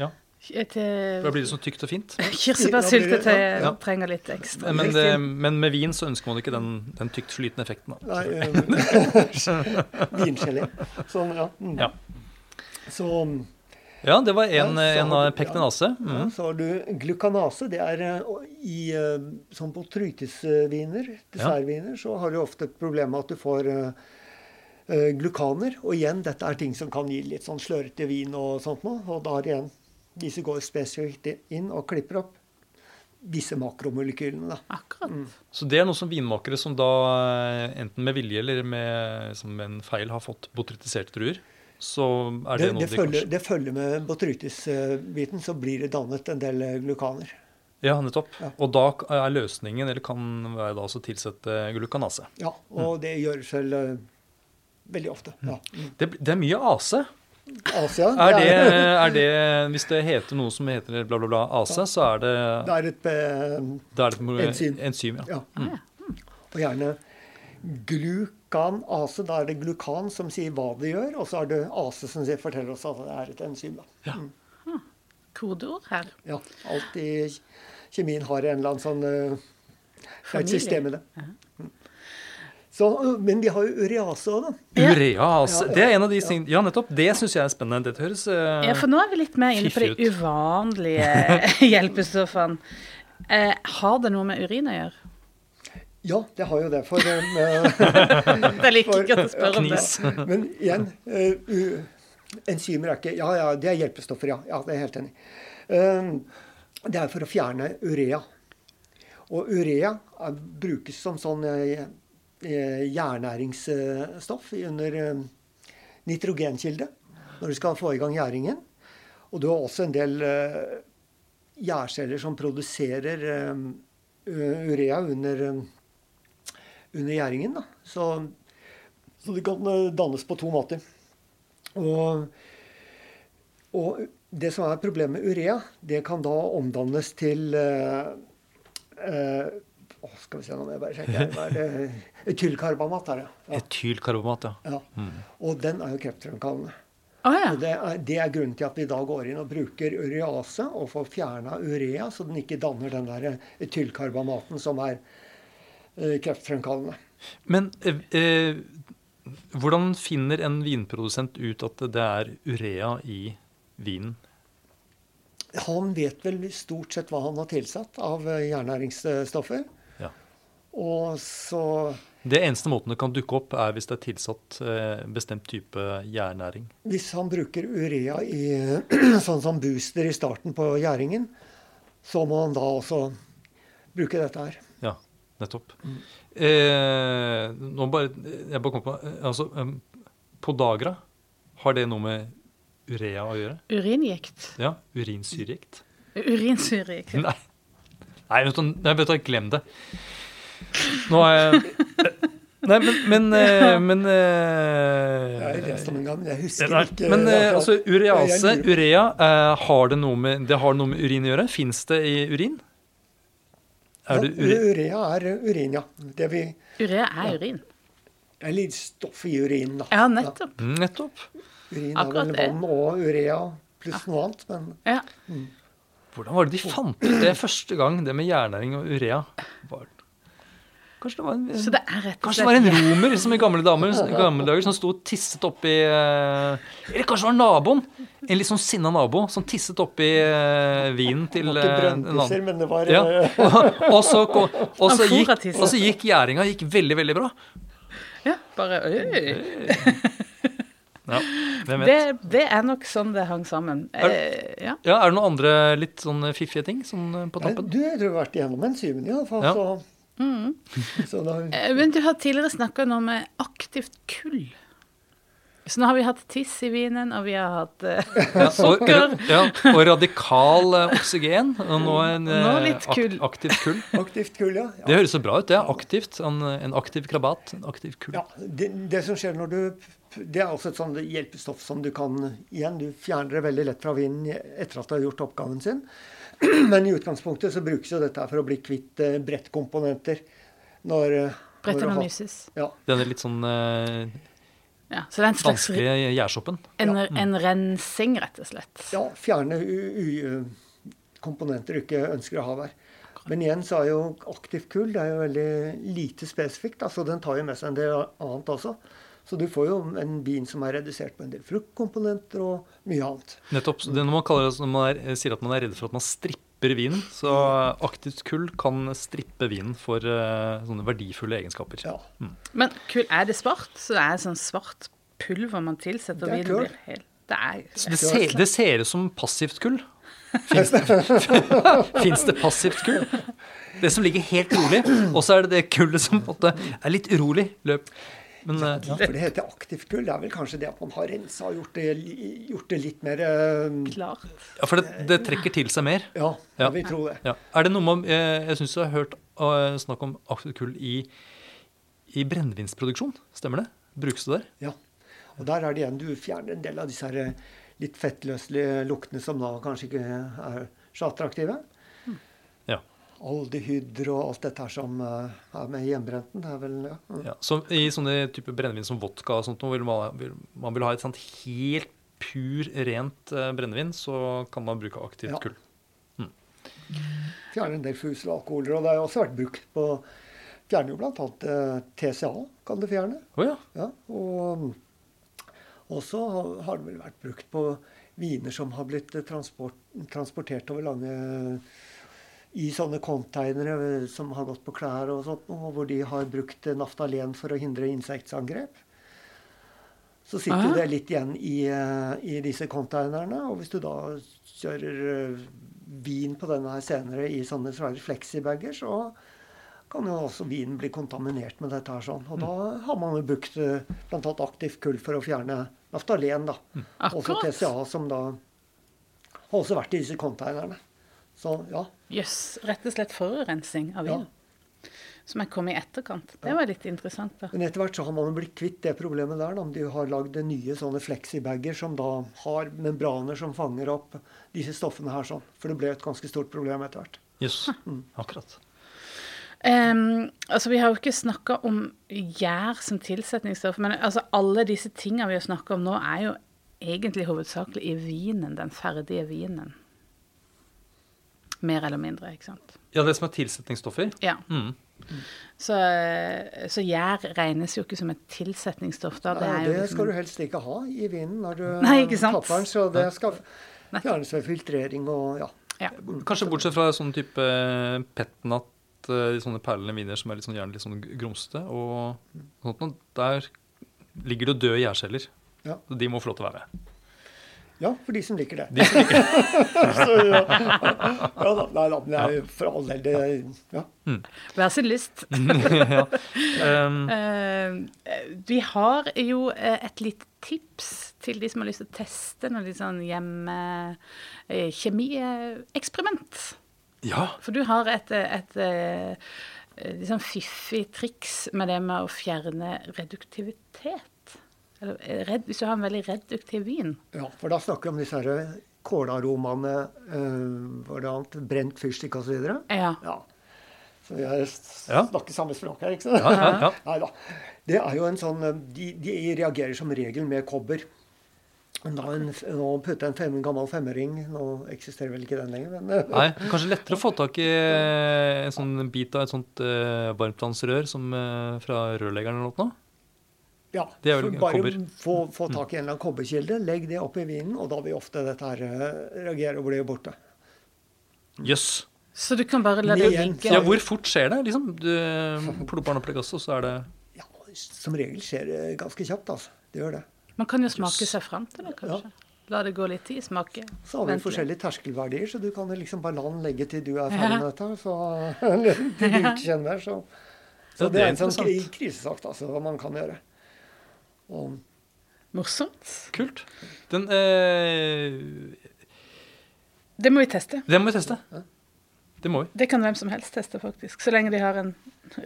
ja, Til for Da blir det sånn tykt og fint. [laughs] kirsebærsyltetøy Ja. trenger litt ekstra. Men, det, men med vin så ønsker man ikke den, den tykt flytende effekten. Da. Nei, [laughs] eh, vingelé. Sånn, ja. Mm. Ja. Så, Ja, det var en, Ja, så en pektinase. ja, Mm. så har du glukanase. Det er eh, i eh, sånn på trytisviner, dessertviner, så har du ofte et problem med at du får eh, eh, glukaner. Og igjen, dette er ting som kan gi litt sånn slørete vin og sånt noe. Og da er det igjen disse går spesifikt inn og klipper opp disse makromolekylene. da. Akkurat. Så det er noe som vinmakere som da eh, enten med vilje eller med, som med en feil har fått botrytiserte druer. så er det, Det, noe det, de følger, kanskje det følger med botrytis-biten, så blir det dannet en del eh, glukaner. Ja, nettopp. Ja. Og da er løsningen, eller kan være da også tilsette glukanase. Ja, og det gjøres vel eh, veldig ofte. Ja. Mm. Det, det er mye AC. Asia Er det, er det Hvis det heter noe som heter bla, bla, bla ASA, så er det, det er et det er et Enzym. enzym ja. Ja. Og gjerne glukan ase. Da er det glukan som sier hva det gjør, og så er det ase som sier, forteller oss at det er et enzym. Da. Ja. Kodeord her. Ja, alt i kjemien har en eller annen sånn uh, et Familie. system i det. Mm. Så, men vi har jo urease òg, da. Ja. Urease. Det er en av de ting Ja, nettopp. Det syns jeg er spennende. Det høres eh, Ja, for nå er vi litt mer inne på de uvanlige [laughs] hjelpestoffene. Uh, har det noe med urin å gjøre? Ja, det har jo det. For [laughs] um, Det liker For- ikke å spørre om det. [laughs] Men igjen uh, uh, Enzymer er ikke Ja, ja, det er hjelpestoffer, ja. ja det er helt enig. Um, det er for å fjerne urea. Og urea er, brukes som sånn eh, eh, under eh, nitrogenkilde når du skal få i gang gjæringen. Og du har også en del eh, gjærceller som produserer urea under, under gjæringen. Så, så det kan dannes på to måter. Og, og det som er problemet med urea, det kan da omdannes til eh, å, Skal vi se, nå må jeg bare sjekke. her. Hva er det? [laughs] Etylkarbamat er det. Ja. Etylkarbamat, ja. Ja. Og den er jo kreftfremkallende. Ah, ja. Det er, det er grunnen til at vi da går inn og bruker urease og får fjerna urea, så den ikke danner den der etylkarbamaten som er eh, kreftfremkallende. Men eh, eh, hvordan finner en vinprodusent ut at det er urea i vinen? Han vet vel stort sett hva han har tilsatt av eh, jernæringsstoffer. Ja. Og så Det eneste måten det kan dukke opp, er hvis det er tilsatt eh, bestemt type gjærnæring. Hvis han bruker urea i [clears throat] sånn som booster i starten på gjæringen, så må han da også bruke dette her. Ja, nettopp. Eh, nå bare, jeg bare kom på eh, altså, Podagra, har det noe med urea å gjøre? Uringikt. Ja, Urinsyregikt? Urinsyregikt. Nei. Nei, vet du, nei, vet du, glem det. Nå er jeg Nei, men Men, [laughs] eh, men eh, Jeg har lest om en gang, jeg husker Nei, ikke men eh, altså, urease, urea, har det noe med, det har noe med urin å gjøre? Fins det i urin? Er det urin? urea er urin, ja. Det vi, Urea er urin. er litt stoff i urinen, da. Ja, nettopp. Ja. Nettopp. Urin er Akkurat vel vann og urea pluss noe annet, men Ja. Hvordan var det de fant ut det første gang, det med jernæring og urea? Var, kanskje det var en, Så det er Kanskje det var en [laughs] romer som i gamle, damer, gamle dager som sto og tisset oppi eh, Eller kanskje det var naboen? En litt sånn sinna nabo som tisset oppi eh, vinen til ikke brøntisser, en annen. men det var Ja, eh, [laughs] og, og, så, og, [laughs] og, så gikk, og så gikk gjæringa gikk veldig, veldig bra. Ja, bare øy. Ja, hvem vet. Det, det er nok sånn det hang sammen. Eh, ja. Ja, Er det noen andre litt sånn fiffige ting sånn eh, på tappen? Du jeg tror har vært igjennom enzymene, iallfall. Ja. Så, så da, Eh, Men du har tidligere snakka om med aktivt kull. Så nå har vi hatt tiss i vinen, og vi har hatt eh, Ja, og, [laughs] ja, og radikal uh, oksygen. Og nå en Nå litt kull. ak aktivt kull. [laughs] aktivt kull, ja. Det høres så bra ut. det aktivt. En, en aktiv krabat. En aktiv kull. Ja, det, det som skjer når du Det er også et sånt hjelpestoff som du kan Igjen, du fjerner det veldig lett fra vinen etter at du har gjort oppgaven sin. [clears throat] Men i utgangspunktet så brukes jo dette for å bli kvitt eh, brettkomponenter. Når, eh, Brettanomyces. Ja, Denne litt sånn eh, Ja, så det er en slags vanskelige gjærsoppen. en, Ja. en rensing, rett og slett. ja fjerne u- u- komponenter du ikke ønsker å ha der. Men igjen så er jo aktivt kull det er jo veldig lite spesifikt. altså Den tar jo med seg en del annet også. Så du får jo en vin som er redusert på en del fruktkomponenter og mye annet. Nettopp. Det når man, kaller det, når man er, sier at man er redd for at man stripper vinen, så aktivt kull kan strippe vinen for uh, sånne verdifulle egenskaper. Ja. Men kull, er det svart? Så det er sånn svart pulver man tilsetter Det er vinen kull. helt Det er Så det, ser, det ser ut som passivt kull. Fins det, [laughs] det passivt kull? Det som ligger helt rolig, og så er det det kullet som på en måte er litt urolig. Løp. Men Ja, eh, for det heter aktivt kull. Det er vel kanskje det at man har rensa og gjort det, gjort det litt mer eh, Klart. ja, for det, det trekker til seg mer. Ja, Ja. jeg vil tro det. Ja. Er det noe man, eh, Jeg syns jeg har hørt eh, snakk om aktivt kull i, i brennevinsproduksjon. Stemmer det? Brukes det der? Ja. Og der er det igjen, du fjerner en del av disse her litt fettløselige luktene som da kanskje ikke er så attraktive. Ja. Aldehyder og alt dette her som eh, er med i hjemmebrenten. Det er vel ja. mm. ja. Så I sånne type brennevin som vodka og sånt, vil man, vil, man vil ha et sånt helt pur, rent eh, brennevin, så kan man bruke aktivt Ja. kull. Fjerner en del fusel og alkoholer. Og det har også vært brukt på Fjerner jo bl.a. Eh, TCA kan du fjerne. Å ja. Ja, og også har- det vel vært brukt på viner som har blitt transport, transportert over lange I sånne containere eh, som har gått på klær og sånt, og hvor de har brukt eh, naftalen for å hindre insektangrep. Så sitter Aha. det litt igjen i, eh, i disse containerne. Og hvis du da kjører vin på denne her senere i sånne svære flexibager, så kan jo også vinen bli kontaminert med dette her sånn. Og da har man jo brukt bl.a. aktivt kull for å fjerne naftalen, da. Også TCA, som da har også vært i disse containerne. Så ja. Jøss. Rett og slett forurensning av vin. Som er kommet i etterkant. Det var litt interessant, da. Men etter hvert så har man blitt kvitt det problemet der. da. De har lagd nye sånne flexibager som da har membraner som fanger opp disse stoffene her sånn. For det ble et ganske stort problem etter hvert. Jøss. Akkurat. Um, altså, Vi har jo ikke snakka om gjær som tilsetningsstoff, men altså, alle disse tinga vi har snakka om nå, er jo egentlig hovedsakelig i vinen, den ferdige vinen. Mer eller mindre, ikke sant. Ja, det som er tilsetningsstoffer. Ja. Mm. Så, så gjær regnes jo ikke som et tilsetningsstoff. da. Nei, er og jo det liksom- skal du helst ikke ha i vinen når du Nei, ikke sant? tapper den. Så det skal fjernes ved filtrering og ja. ja. Kanskje bortsett fra sånn type petnat, de sånne perlende viner som er litt sånn, gjerne litt sånn grumsete. Og sånt, noe, der ligger det døde gjærceller. Ja. De må få lov til å være. Ja, for de som liker det. De som liker. [laughs] så, ja. ja da, nei da, men er for all del det ja. Hver sin lyst. [laughs] ja. Um, [laughs] Eh, vi har jo eh, et lite tips til de som har lyst til å teste noe litt sånn hjemme eh, ja. For du har et, et, et, litt sånn fiffig triks med det med å fjerne reduktivitet. Eller, eh, redd, hvis du har en veldig reduktiv vin. ja, for da snakker vi om disse her kålaromaene, øh, hva er det annet, brent fyrstikk osv. Ja. Ja. Så vi har snakker samme språk her, ikke sant? Ja, ja, ja. [laughs] Nei da. Det er jo en sånn eh, De, de reagerer som regel med kobber. Da en, nå putte en fem, gammel femmering Nå eksisterer vel ikke den lenger, men eh, Nei, kanskje lettere å få tak i eh, en sånn bit av et sånt uh, varmtvannsrør som uh, fra rørleggeren eller noe. Ja, Det er vel så bare. Mm. få, få tak i en eller annen kobberkilde, legg det oppi vinen, og da vil ofte dette her eh, reagere og bli borte. Jøss. Så du kan bare la det ligge. Ja, hvor fort skjer det? Liksom, du plopper den opp i glasset, og så er det Ja, som regel skjer det ganske kjapt, altså. Det gjør det. Man kan jo smake seg fram til det, kanskje. La det gå litt tid, smake. Så har vi vente litt. forskjellige terskelverdier, så du kan liksom bare la den legge til du er ferdig med dette. Så, [laughs] til du ikke kjenner så. Så Ja, det det er er en sånn krisesak, altså, hva man kan gjøre. Og, Morsomt. kult. Den eh, Det må vi teste. Det må vi teste. Det må vi. Det kan hvem som helst teste, faktisk. Så lenge de har en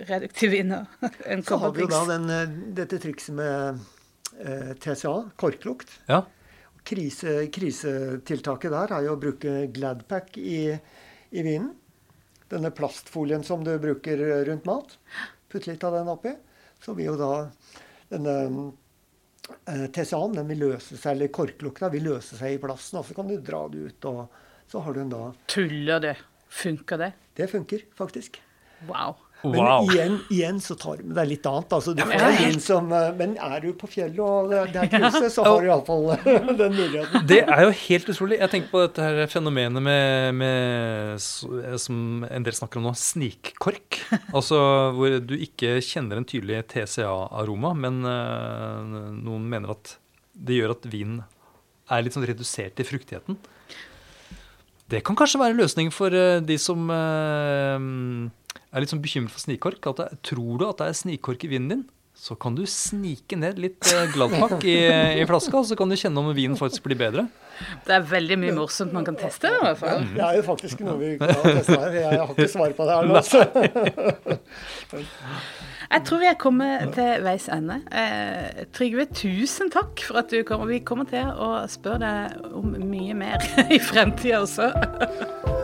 reduktiv vin [laughs] en så har vi jo da den, eh, dette trikset med eh, TCA, korklukt. Ja. Krise, krisetiltaket der er jo å bruke Gladpack i, i vinen. Denne plastfolien som du bruker rundt mat. Putt litt av den oppi. Så vil jo da denne eh, TCA-en den vil løse seg, eller korklukta vil løse seg i plassen, Og så kan du dra det ut, og så har du en da Tuller du? Funker det? Det funker faktisk. Wow. Men Wow. igjen, igjen så tar du med deg litt annet. Altså, du Ja, men får det som, eh, men er du på fjellet og det det er krise, så har du iallfall [laughs] den muligheten. Det er jo helt utrolig. Jeg tenker på dette her fenomenet med, med som en del snakker om nå, snikkork. Altså hvor du ikke kjenner en tydelig TCA-aroma, men eh, noen mener at det gjør at vinen er litt sånn redusert i fruktigheten. Det kan kanskje være en løsning for eh, de som eh, er litt sånn bekymret for snikkork. At det, tror du at det er snikkork i vinen din? så kan du snike ned litt eh, Gladpack i, i flaska, så kan du kjenne om vinen faktisk blir bedre. Det er veldig mye morsomt man kan teste. i hvert fall. Det er jo faktisk noe vi kan teste her. Jeg har ikke svar på det her nå. Jeg tror vi er kommet til veis ende. Eh, Trygve, tusen takk for at du kom. Og vi kommer til å spørre deg om mye mer [laughs] i fremtida også.